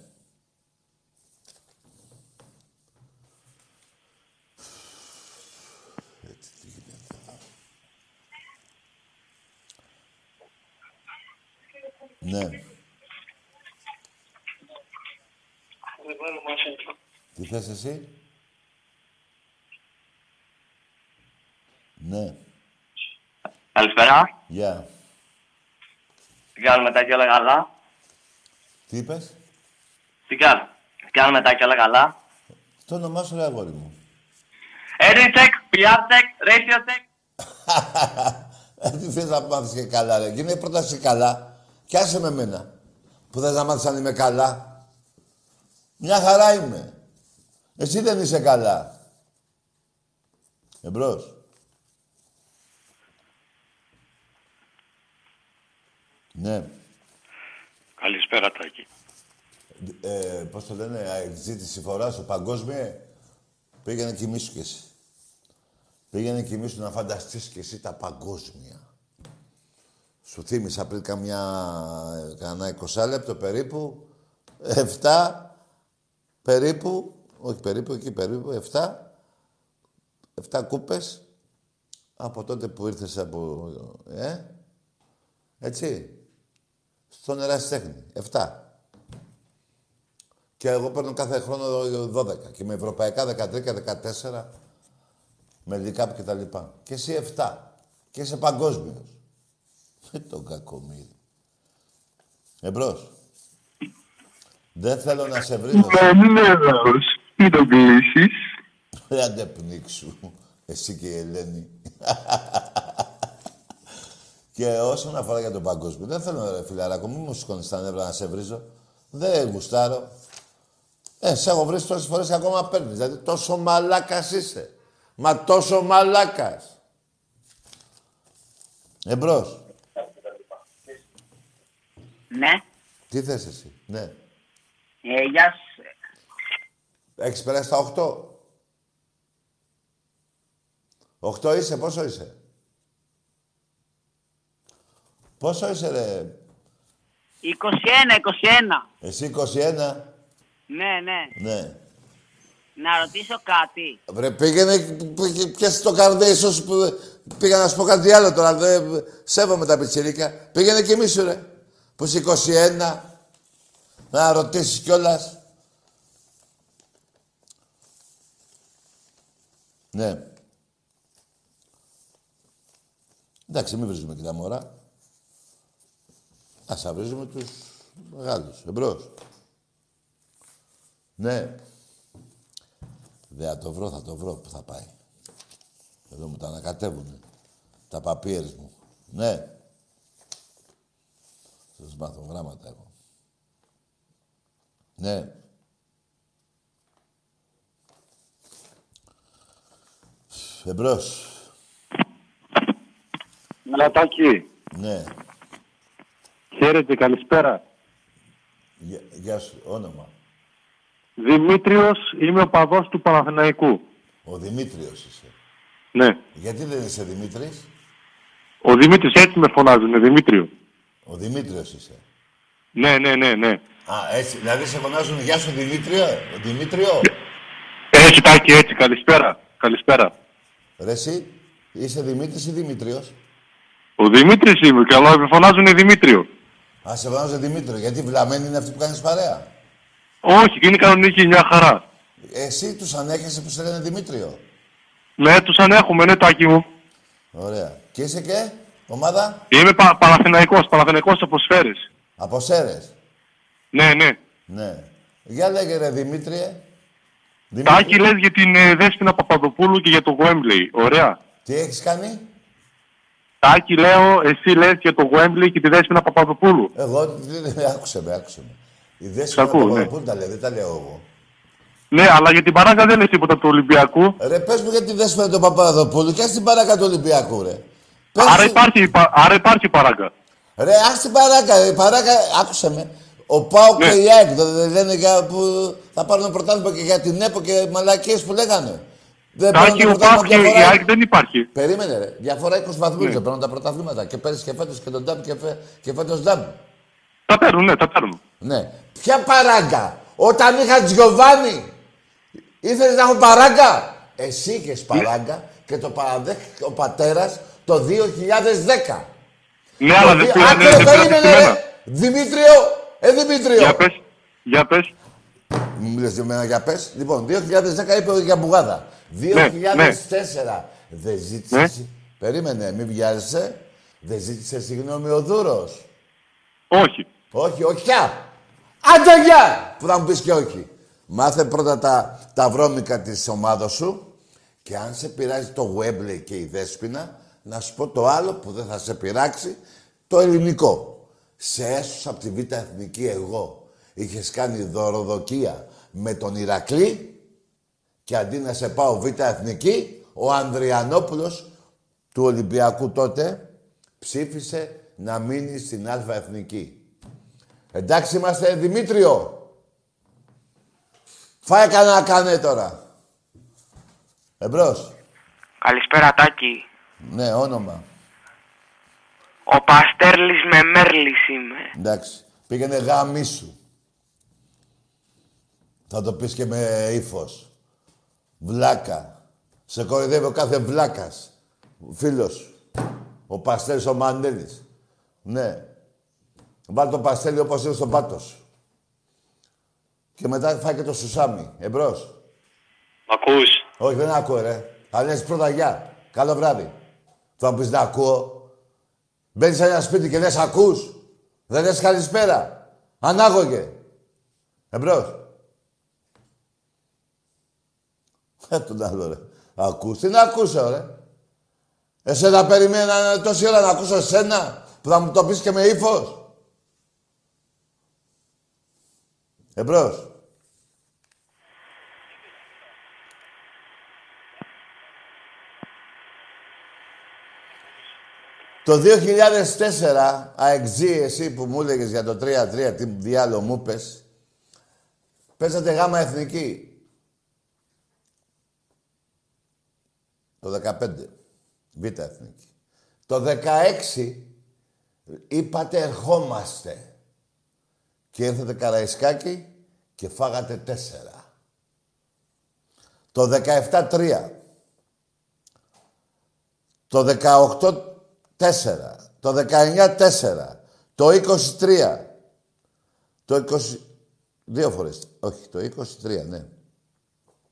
Έτσι, τι γίνεται εδώ. Ναι. Τι θες εσύ; Ναι. Καλησπέρα. Γεια. Τι κάνουμε τα και όλα καλά; Τι είπες; Τι κάνουμε. Τι κάνουμε τα και όλα καλά; Το όνομά σου, ρε αγόρι μου. Editech, PR-Tech, Radio-Tech. Ε, Τι θες να μάθεις και καλά, ρε. Γίνε πρώτα εσύ καλά. Κι άσε με μένα. Που θες να μάθεις αν είμαι καλά. Μια χαρά είμαι. Εσύ δεν είσαι καλά. Εμπρός. Ναι. Καλησπέρα Τάκη. Ε, πώς το λένε, α, ζήτηση φοράς σου παγκόσμια. Πήγαινε κοιμήσου κι εσύ. Πήγαινε κοιμήσου να φανταστείς κι εσύ τα παγκόσμια. Σου θύμισα πριν καμιά, κανένα 20 λεπτό περίπου, 7 περίπου, όχι περίπου, εκεί περίπου, 7, 7 κούπες από τότε που ήρθες από, ε, έτσι, στον ερασιτέχνη, 7. Και εγώ παίρνω κάθε χρόνο 12 και με ευρωπαϊκά 13 και 14 με λικάπ και τα λοιπά. Και εσύ 7. Και είσαι παγκόσμιος. Ε, τον κακομύρι. Εμπρός. Δεν θέλω να σε βρίζω. Βενέρος, μην τον κλείσεις. Ρε άντε πνίξου. Εσύ και η Ελένη. και όσον αφορά για τον παγκόσμιο, δεν θέλω ρε φιλαράκο, μην μου σηκώνεις τα νεύρα να σε βρίζω. Δεν γουστάρω. Ε, σε έχω βρει τόσες φορές και ακόμα παίρνεις. Δηλαδή τόσο μαλάκας είσαι. Μα τόσο μαλάκας. Εμπρός. Ναι. Τι θες εσύ. Ναι. Ε, γεια σου. Έχεις περάσει τα 8. 8 είσαι, πόσο είσαι; Πόσο είσαι ρε; 21, 21. Εσύ 21. Ναι, ναι. Ναι. Να ρωτήσω κάτι. Βρε, πήγαινε, πήγε- πιάσε το καρδέσο που πήγα να σου πω κάτι άλλο τώρα. Δεν σέβομαι τα πιτσιρίκα. Πήγαινε και εμείς, ρε. Που είσαι 21. Να ρωτήσεις κιόλας. Ναι. Εντάξει, μην βρίζουμε και τα μωρά. Ας τα βρίζουμε τους μεγάλους. Εμπρός. Ναι. Δεν θα το βρω, θα το βρω που θα πάει. Εδώ μου τα ανακατεύουνε. Τα παπίερς μου. Ναι. Σας μάθω γράμματα εγώ. Ναι. Εμπρός. Λατάκη, Ναι. χαίρετε, καλησπέρα. Γεια, γεια σου. Όνομα. Δημήτριος, είμαι ο παδός του Παναθηναϊκού. Ο Δημήτριος είσαι. Ναι. Γιατί δεν είσαι Δημήτρης; Ο Δημήτρης έτσι με φωνάζουν, Δημήτριο. Ο Δημήτριος είσαι. Ναι, ναι, ναι, ναι. Α, έτσι. Δηλαδή σε φωνάζουν Γεια σου Δημήτριο. ε. Ο Δημήτριο. Έτσι, Τάκη, έτσι, καλησπέρα. Καλησπέρα. Ρε εσύ, είσαι Δημήτρης ή Δημήτριος; Ο Δημήτρης είμαι και αλλά με φωνάζουν Δημήτριο. Α, σε φωνάζουν Δημήτριο. Γιατί βλαμμένοι είναι αυτοί που κάνεις παρέα; Όχι, είναι κανονική, μια χαρά. Εσύ τους ανέχεσαι που σε λένε Δημήτριο; Ναι, τους ανέχουμε, ναι, Τάκη μου. Ωραία. Και είσαι και; Ομάδα; Είμαι πα, Παναθηναϊκός, Παναθηναϊκός από Σφαίρες. από Σέρες. Ναι, ναι. Ναι. Για λέγε ρε Δημήτριε. Τάκη, λες για την ε, Δέσποινα Παπαδοπούλου και για το Γουέμπλεϊ. Ωραία. Τι έχεις κάνει; Τάκη, λέω, εσύ λες για το Γουέμπλεϊ και τη Δέσποινα Παπαδοπούλου. Εγώ, άκουσε με, άκουσε με. Η Σ' Δέσποινα ακούω, ναι. Παπαδοπούλου τα λέει, δεν τα λέω εγώ. Ναι, αλλά για την παράγκα δεν λες τίποτα του Ολυμπιακού. Ρε, πες μου γιατί δεν σου του Παπαδοπούλου και ας την παράκα του Ολυμπιακού, ρε. Πες Άρα του- υπάρχει, πα- άρα υπάρχει παράγκα. Ρε, ας την παράκα, η παράκα, άκουσε με. Ο Πάο Ναι. και η ΑΕΚ δεν δεν λένε για που θα πάρουν πρωτάθλημα και για την ΕΠΟ και μαλακίες που λέγανε. Δεν παίρνουν Τάκη, το ο πρωτάθλημα Πάοκ και η διαφορά- ΑΕΚ δεν υπάρχει. Περίμενε, ρε. Διαφορά 20 βαθμούς Ναι. δεν παίρνουν τα πρωταθλήματα. Και πέρυσι και φέτος και τον Ντάμπ και, φε... και φέτος Ντάμπ. Τα παίρνουν, ναι, τα παίρνουν. Ναι. Ποια παράγκα. Όταν είχα Τζιοβάνι, ήθελες να έχω παράγκα; Εσύ είχες παράγκα και το παραδέχτηκε ο πατέρας το 2010. Ναι, αλλά δεν δι- πήραν Άκου, δεν ρε, πήραν περίμενε, κείμενα. ρε. Δημήτριο, ε, Δημήτριο. Για πες, για πες. Μου λες για μένα για πες. Λοιπόν, 2010 είπε για Μπουγάδα. 2004 δεν ζήτησε... Ναι. συ- Περίμενε, μην βιάζεσαι. Δεν ζήτησε συγγνώμη ο Δούρος. Όχι. Όχι, όχι πια. Άντε γεια! Που θα μου πεις και όχι. Μάθε πρώτα τα, τα βρώμικα της ομάδας σου και αν σε πειράζει το Webley και η Δέσποινα, να σου πω το άλλο που δεν θα σε πειράξει, το ελληνικό. Σε έσωσα από τη Β' Εθνική εγώ. Είχες κάνει δωροδοκία με τον Ηρακλή και αντί να σε πάω Β' Εθνική, ο Ανδριανόπουλος του Ολυμπιακού τότε ψήφισε να μείνει στην Α Εθνική. Εντάξει είμαστε, Δημήτριο. Φάε κανένα κάνε τώρα. Εμπρός. Καλησπέρα Τάκη. Ναι, όνομα. Ο Παστέρλης με Μέρλης είμαι. Εντάξει. Πήγαινε γάμι σου. Θα το πεις και με ύφος. Βλάκα. Σε κοροϊδεύει ο κάθε βλάκας. Φίλος σου. Ο Παστέλης ο Μαντέλης. Ναι. Βάλ το παστέλι όπως είναι στον πάτο σου. Και μετά φάει και το σουσάμι. Εμπρός. Μ' ακούς; Όχι, δεν ακούω, ρε. Θα λες πρώτα γεια. Καλό βράδυ. Θα μου πεις να ακούω. Μπαίνεις σε ένα σπίτι και λες ακούς. Δεν λες καλησπέρα. Ανάγωγε. Εμπρός. Ε, τον άλλο, ρε. Ακούς. Τι να ακούσω, ρε. Εσένα περιμένα τόση ώρα να ακούσω εσένα που θα μου το πεις και με ύφος. Εμπρός. Το 2004, αεξή εσύ που μου έλεγες για το 3-3, τι διάλογο μου πες, παίζατε γάμα εθνική. Το 15, β' εθνική. Το 16, είπατε ερχόμαστε. Και ήρθατε Καραϊσκάκι και φάγατε τέσσερα. Το 17-3. Το 18 4. Το 19 4. Το 23. Το 20. Δύο φορές. Όχι, το 23, ναι.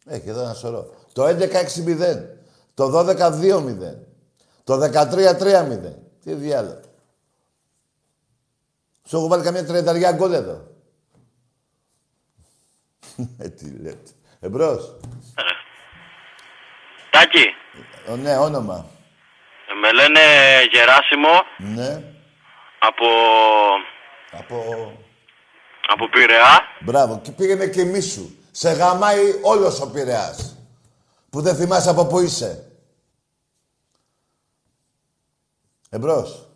Έχει εδώ ένα σωρό. Το 11 6-0. Το 12 2-0. Το 13 3-0. Τι διάλογο. Σου έχω βάλει καμιά τριανταριά γκολ εδώ. [LAUGHS] Ε, τι λέτε. Εμπρός. Τάκη, Ο, ναι, όνομα. Με λένε Γεράσιμο Ναι. από, Από... από Πειραιά. Μπράβο. Και πήγαινε και μίσου. Σε γαμάει όλος ο Πειραιάς. Που δεν θυμάσαι από πού είσαι. Εμπρός.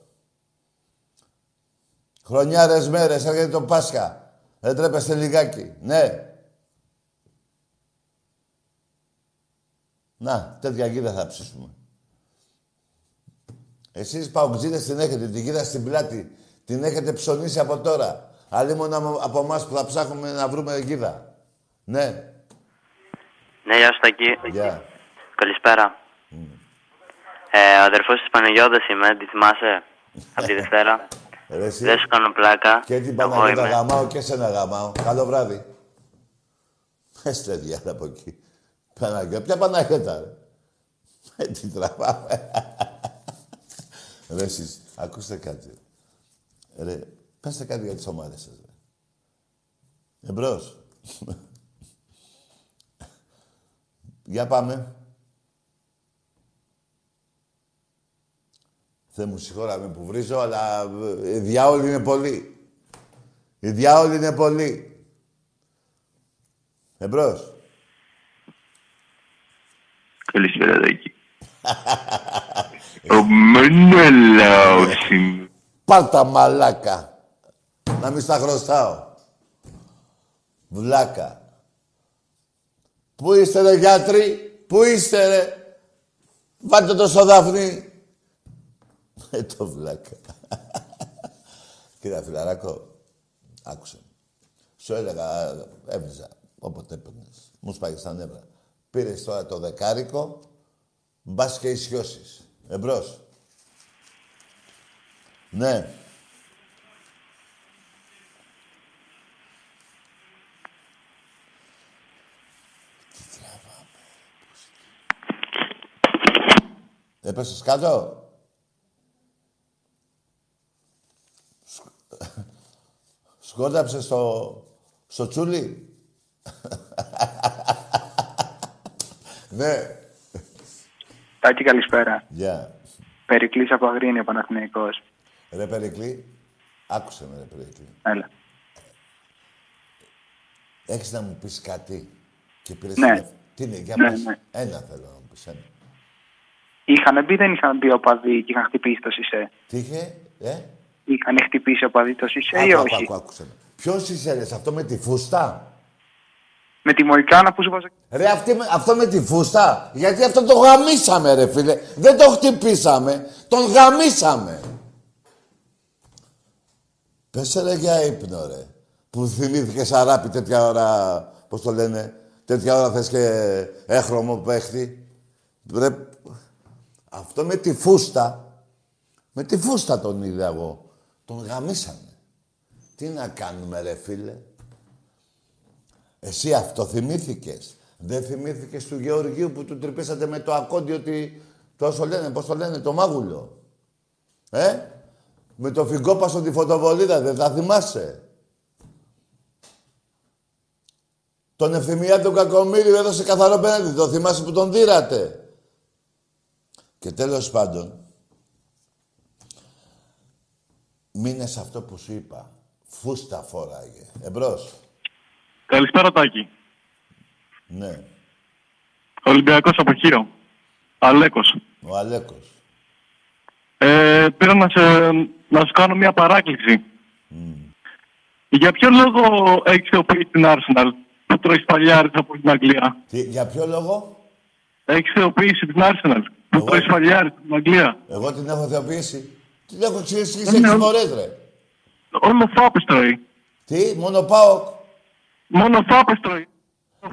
Χρονιάρες μέρες, έρχεται το Πάσχα. Δεν τρέπεστε λιγάκι. Ναι. Να, τέτοια γίδα θα ψήσουμε. Εσείς παουτζίδες την έχετε, την γίδα στην πλάτη. Την έχετε ψωνίσει από τώρα. Αλλή μόνο από εμάς που θα ψάχνουμε να βρούμε γίδα. Ναι. Ναι, γεια σου Τάκη. Γεια. Καλησπέρα. Ε, ο αδερφός της Παναγιώτας είμαι, τη θυμάσαι, [LAUGHS] από τη Δευτέρα. Ρε, εσύ. Δεν σου κάνω πλάκα. Και την Εγώ Παναγιώτα είμαι. γαμάω και σένα γαμάω. Καλό βράδυ. Έστε διάλα από εκεί. Παναγιώτα. Ποια Παναγιώτα, ρε. Ε, τι τραβάμε. Ρε, εσείς, ακούστε κάτι. Ρε, πέστε κάτι για τις ομάδες σας, ρε. Εμπρός. για πάμε. Θεέ μου συγχώρα με που βρίζω, αλλά ε, οι διάολοι είναι πολλοί. Οι διάολοι είναι πολλοί. Εμπρός. Καλησπέρα, Τάκη. [LAUGHS] Ο Μενέλαος είμαι. Πάρτα μαλάκα. Να μην στα χρωστάω. Βλάκα. Πού είστε ρε γιατροί, πού είστε ρε; Βάλτε το στο δάφνη. Ε, το βλάκα. Κύριε Φιλαράκο, άκουσε. Σου έλεγα, έβριζα, όποτε έπαιρνες. Μου σπάγει στα νεύρα. Πήρες τώρα το δεκάρικο, μπας και ισιώσεις. Εμπρός. Ναι. Έπεσες κάτω. Σκ- Σκόνταψε στο, στο τσούλι. [LAUGHS] ναι. Τάκη, καλησπέρα. Γεια. Περικλής από Αγρίνιο, Παναθηναϊκός. Ρε Περικλή, άκουσε με ρε Περικλή. Έλα. Έχεις να μου πεις κάτι και πήρες Ναι. τηλέφωνο; Τι είναι, για Ναι, πες. ναι. Ένα θέλω να μου πεις, ένα. Είχαν μπει, δεν είχαν μπει οπαδοί και είχαν χτυπήσει το ΣΥΣΕ. Τι είχε, ε; Είχαν χτυπήσει οπαδοί το ΣΥΣΕ ή Άκου, όχι; άκου, άκου, άκουσε με. Ποιος είσαι ρε, σε αυτό με τη φούστα; Με τη Μοϊκάνα που σου βάζω. Ρε, αυτή, με- αυτό με τη φούστα. Γιατί αυτό το γαμίσαμε, ρε φίλε. Δεν το χτυπήσαμε. Τον γαμίσαμε. Πες ρε για ύπνο, ρε. Που θυμήθηκε αράπη τέτοια ώρα, πώς το λένε, τέτοια ώρα θες και έχρωμο παίχτη. Ρε, αυτό με τη φούστα, με τη φούστα τον είδα εγώ. Τον γαμίσαμε. Τι να κάνουμε, ρε φίλε. Εσύ αυτό θυμήθηκες. Δεν θυμήθηκες του Γεωργίου που του τρυπήσατε με το ακόντι ότι... Τόσο λένε, πώς το λένε, το μάγουλο. Ε, με το φυγκόπασο τη φωτοβολίδα, δεν θα θυμάσαι. Τον ευθυμιά του Κακομίριου έδωσε καθαρό πέναντι. Το θυμάσαι που τον δίρατε. Και τέλος πάντων, μείνες σε αυτό που σου είπα. Φούστα φόραγε. Εμπρός. Καλησπέρα, Τάκη. Ναι. Ολυμπιακός από Χείρο. Αλέκος. Ο Αλέκος. Ε, πήρα να, σε, να σου κάνω μια παράκληση. Για ποιο λόγο έχεις θεοποιήσει την Arsenal που τρώεις παλιάρες από την Αγγλία; Τι, για ποιο λόγο; Έχεις θεοποιήσει την Arsenal που τρώεις παλιάρες από την Αγγλία; Εγώ την έχω θεοποιήσει. Την έχω εξηγήσει Ναι, έξι ναι. φορές, ρε. Όλο φάπες τρώει. Τι, μόνο πάω. Μόνο φάπες τρώει.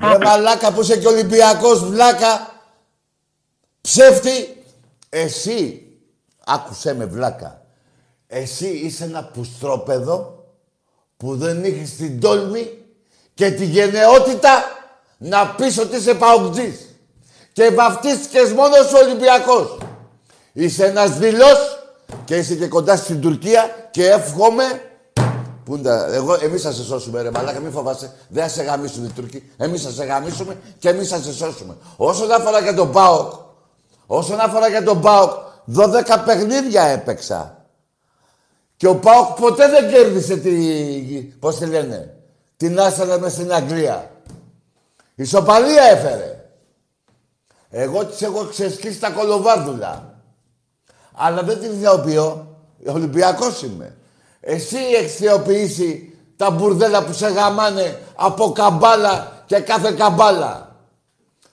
Ρε μαλάκα που είσαι και Ολυμπιακός, βλάκα. Ψεύτη. Εσύ, άκουσέ με βλάκα. Εσύ είσαι ένα πουστρόπεδο που δεν είχες την τόλμη και τη γενναιότητα να πεις ότι είσαι παουτζής. Και βαφτίστηκες μόνο σου Ολυμπιακός. Είσαι ένας δειλός και είσαι και κοντά στην Τουρκία και εύχομαι Πού είναι τα... Εγώ, εμείς θα σε σώσουμε ρε μαλάκα, μην φοβάσαι. Δεν θα σε γαμίσουν οι Τούρκοι. Εμείς θα σε γαμίσουμε και εμείς θα σε σώσουμε. Όσον αφορά για τον ΠΑΟΚ, όσον αφορά για τον ΠΑΟΚ, 12 παιχνίδια έπαιξα. Και ο ΠΑΟΚ ποτέ δεν κέρδισε τη... Πώς τη λένε, την Άσανα μες στην Αγγλία. Ισοπαλία έφερε. Εγώ της έχω ξεσκίσει τα κολοβάρδουλα. Αλλά δεν την θεοποιώ. Ολυμπιακός είμαι. Εσύ έχεις θεοποιήσει τα μπουρδέλα που σε γαμάνε από καμπάλα και κάθε καμπάλα.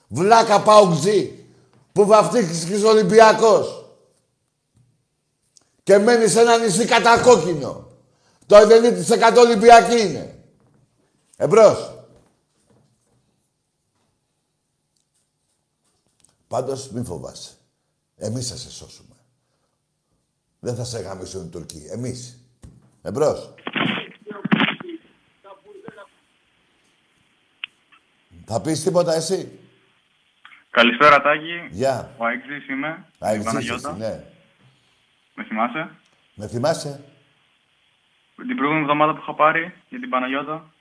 Βλάκα παουτζή που βαφτίστηκες Ολυμπιακός. Και μένεις σε ένα νησί κατακόκκινο. Το 90% Ολυμπιακή είναι. Εμπρός. Πάντως μην φοβάσαι. Εμείς θα σε σώσουμε. Δεν θα σε γαμίσουν οι Τουρκοί. Εμείς. Εμπρός. Θα πεις τίποτα εσύ; Καλησπέρα, Τάκη. Γεια. Ο Αεξής είμαι. Α, την εξής Παναγιώτα. εσύ, ναι. Με θυμάσαι; Με θυμάσαι; Την προηγούμενη εβδομάδα που είχα πάρει για την Παναγιώτα.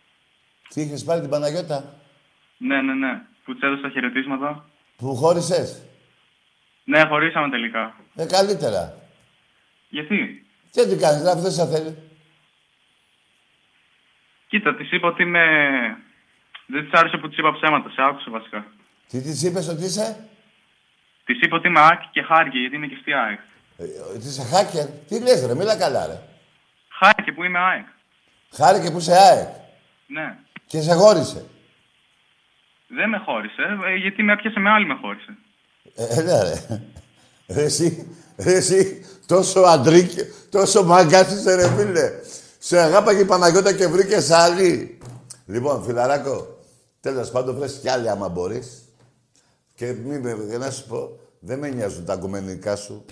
Τι είχες πάρει την Παναγιώτα; Ναι, ναι, ναι. Που της έδωσα χαιρετίσματα. Που χώρισες; Ναι, χωρίσαμε τελικά. Ε, καλύτερα. Γιατί; Τι τι κάνεις, δηλαδή δεν σε θέλεις. Κοίτα, της είπα ότι είμαι. Δεν της άρεσε που της είπα ψέματα. Σε άκουσε βασικά. Τι της είπες ότι είσαι; Της είπε ότι είμαι ΑΕΚ και χάρηκε γιατί είναι και στη ΑΕΚ. Ε, Τι είσαι hacker; Τι λες ρε, μίλα καλά ρε. Χάρηκε που είμαι ΑΕΚ. Χάρηκε που είσαι ΑΕΚ Ναι. και σε χώρισε. Δεν με χώρισε, ε, γιατί με έπιασε με άλλη με χώρισε. Ε, ναι, ρε. Ρε εσύ, ρε εσύ, τόσο αντρίκ, τόσο μαγκάς είσαι ρε φίλε. Σε αγάπαγε η Παναγιώτα και βρήκες άλλη. Λοιπόν, φιλαράκο, τέλος πάντων βρες κι άλλη άμα μπορείς. Και μη με, για να σου πω, δεν με νοιάζουν τα ακουμενικά σου.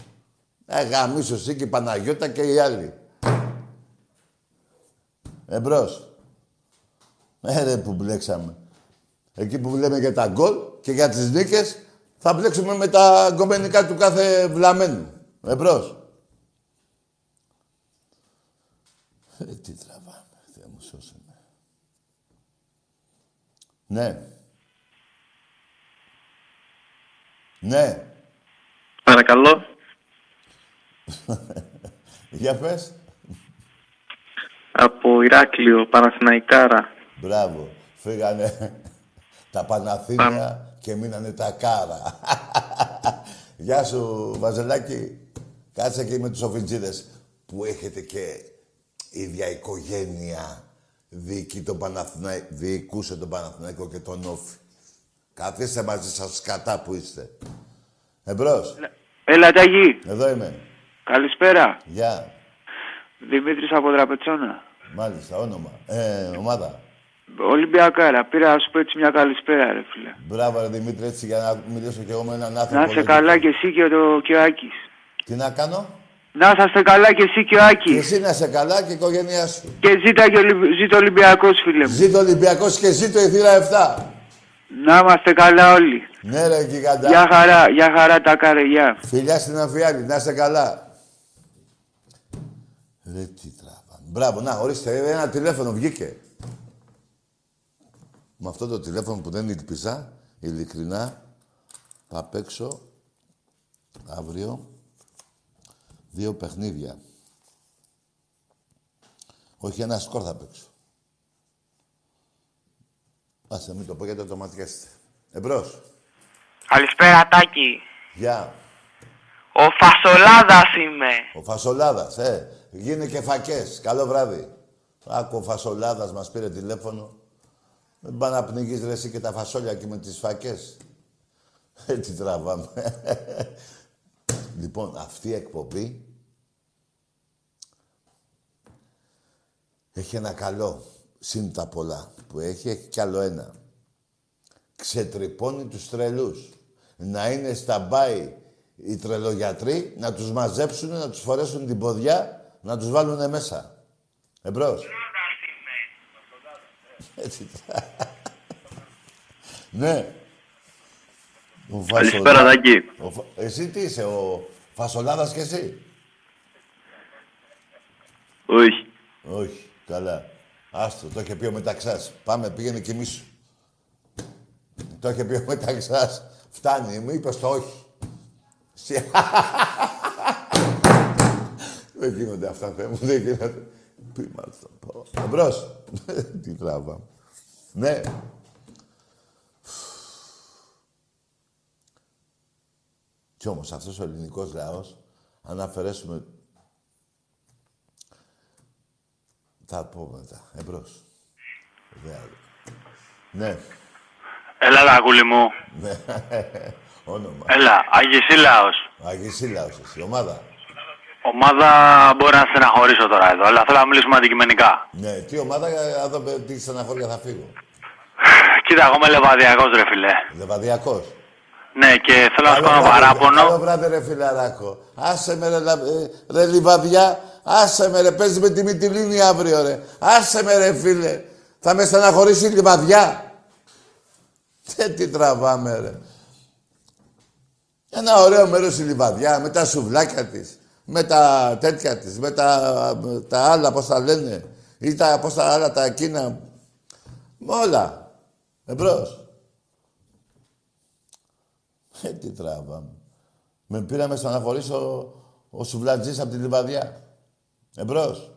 Ε, γαμίσου εσύ και η Παναγιώτα και οι άλλοι. Εμπρός. Ε, ρε που μπλέξαμε. Εκεί που λέμε για τα γκολ και για τις νίκες, θα μπλέξουμε με τα γκομενικά του κάθε βλαμένου. Εμπρός. Ε, τι τραβάμε, Θεέ μου σώσε με. Ναι. Ναι. Παρακαλώ. [LAUGHS] Για πες. Από Ηράκλειο, Παναθηναϊκάρα. Μπράβο. Φύγανε τα Παναθήνια και μείνανε τα Κάρα. [LAUGHS] Γεια σου, Βαζελάκη. Κάτσε εκεί με τους οφιτζίδες που έχετε και ίδια οικογένεια. Διοικεί τον Παναθηναϊκό, διοικούσε τον Παναθηναϊκό και τον Όφη. Καθίστε μαζί σας σκατά που είστε. Εμπρός. Έλα, Ταγί. Εδώ είμαι. Καλησπέρα. Γεια. Δημήτρης από Τραπετσόνα. Μάλιστα, όνομα. Ε, ομάδα. Ολυμπιακάρα. Πήρα να σου πω έτσι μια καλησπέρα, ρε φίλε. Μπράβο, ρε Δημήτρη, έτσι για να μιλήσω κι εγώ με έναν άνθρωπο. Να είσαι λογικό. καλά και εσύ και, το, και ο Άκης. Τι να κάνω; Να είσαστε καλά και εσύ και ο Άκης. Και εσύ να είσαι καλά και η οικογένειά σου. Και ζήτα και Ολυ- ζήτω Ολυμπιακός, φίλε μου. Ζήτω Ολυμπιακός και ζήτω η θύρα 7. Να είμαστε καλά όλοι. Ναι ρε γιγαντά. Γεια χαρά, γεια χαρά τα κάρε, γεια. Φιλιά στην Αφιάλη, να είστε καλά. Ρε τι τράβα. Μπράβο, να ορίστε, ένα τηλέφωνο βγήκε. Με αυτό το τηλέφωνο που δεν ήλπιζα, ειλικρινά, θα παίξω αύριο δύο παιχνίδια. Όχι ένα σκορ θα παίξω. Άσε, μην το πω γιατί το ματιάστε. Εμπρός. Καλησπέρα Τάκη. Γεια. Ο Φασολάδας είμαι. Ο Φασολάδας, ε. Γίνε και φακές. Καλό βράδυ. Άκου ο Φασολάδας μας πήρε τηλέφωνο. Δεν πάει να πνιγείς ρε εσύ και τα φασόλια εκεί με τις φακές. Ε, τι τραβάμε. Λοιπόν, αυτή η εκπομπή έχει ένα καλό. Συν τα πολλά που έχει, έχει κι άλλο ένα. Ξετρυπώνει τους τρελούς. Να είναι στα μπάι οι τρελογιατροί, να τους μαζέψουν, να τους φορέσουν την ποδιά, να τους βάλουν μέσα. Εμπρός. [LAUGHS] Έτσι. [LAUGHS] ναι. Ο Καλησπέρα, Φασολά- Τάκη. ο Φα- Εσύ τι είσαι, ο Φασολάδας κι εσύ; Όχι. Όχι. Καλά. Άστο, το είχε πει ο Μεταξάς. Πάμε, πήγαινε κοιμήσου. Το είχε πει ο Μεταξάς. Φτάνει, μου είπες το όχι. Συ- [LAUGHS] δεν γίνονται αυτά, Θεέ μου, δεν γίνονται. Πού είμαστε, πω. Εμπρός. [LAUGHS] Τι τράβα. Ναι. Κι όμως αυτός ο ελληνικός λαός, αν αφαιρέσουμε... Θα πω μετά. Εμπρός. Δεν άλλο. Ναι. Έλα, Ραγούλη μου. Ναι. [LAUGHS] Όνομα. Έλα, Αγισίλαος. Αγισίλαος εσύ. Ομάδα. Ομάδα μπορεί να στεναχωρήσω τώρα εδώ, αλλά θέλω να μιλήσουμε αντικειμενικά. Ναι. Τι ομάδα, ε, να δω ε, τι στεναχώρια θα φύγω. Κοίτα, εγώ είμαι λεβαδιακός, ρε φιλέ. Λεβαδιακός. Ναι, και θέλω να σου Καλό κάνω βράδυ, παράπονο. Καλό βράδυ, ρε φιλαράκο. Άσε με, ρε, λα- ε, ρε λιβαδιά. Άσε με, ρε. Παίζει με τη Μυτιλίνη αύριο, ρε. Άσε με, ρε, φίλε. Θα με στεναχωρήσει η λιβαδιά. Ε, τι τραβάμε, ρε. Ένα ωραίο μέρος η λιβαδιά, με τα σουβλάκια της, με τα τέτοια της, με τα, με τα άλλα, πώς τα λένε, ή τα, πώς τα άλλα, τα εκείνα. Με όλα. Εμπρός. Ε, τι τράβαμε. Με πήραμε στο να χωρίσω ο, ο Σουβλατζής από τη Λιβαδιά. Εμπρός.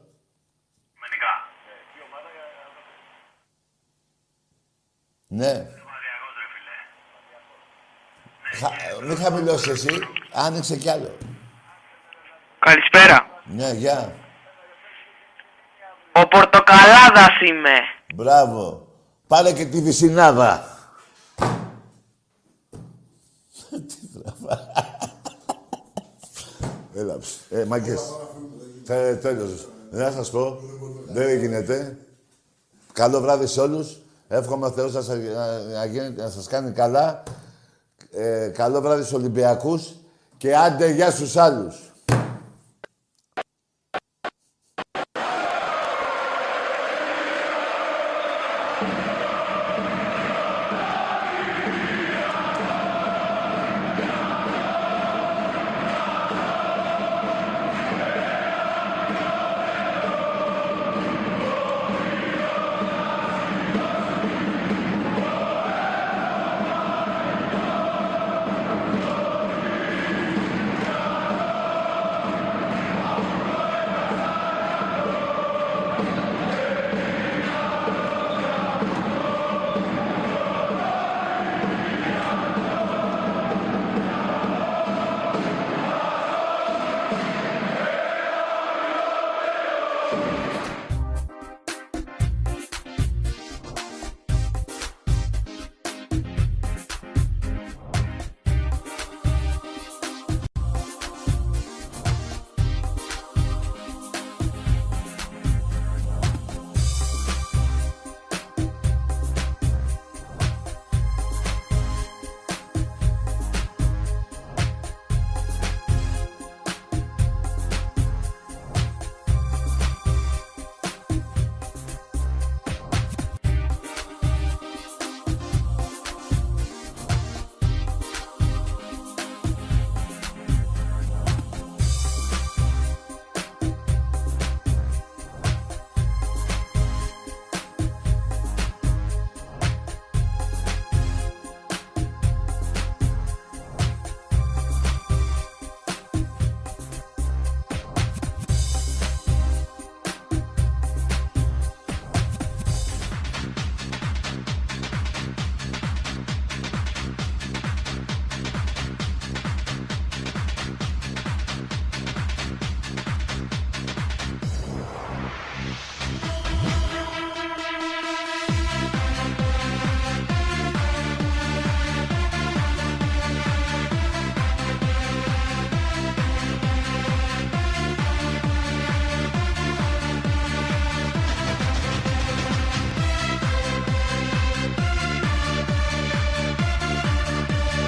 Ναι. Χα- Μην χαμηλώσεις εσύ. Άνοιξε κι άλλο. Καλησπέρα. Ναι, γεια. Ο Πορτοκαλάδας είμαι. Μπράβο. Πάρε και τη βυσινάδα. [LAUGHS] Έλα, ψ. ε, μάγκες. Τε, τέλος. Να σας πω, δεν γίνεται. Καλό βράδυ σε όλους. Εύχομαι ο Θεός να σας, να, να γίνει- να σας κάνει καλά. Ε, καλό βράδυ στους Ολυμπιακούς. Και άντε, γεια στους άλλους.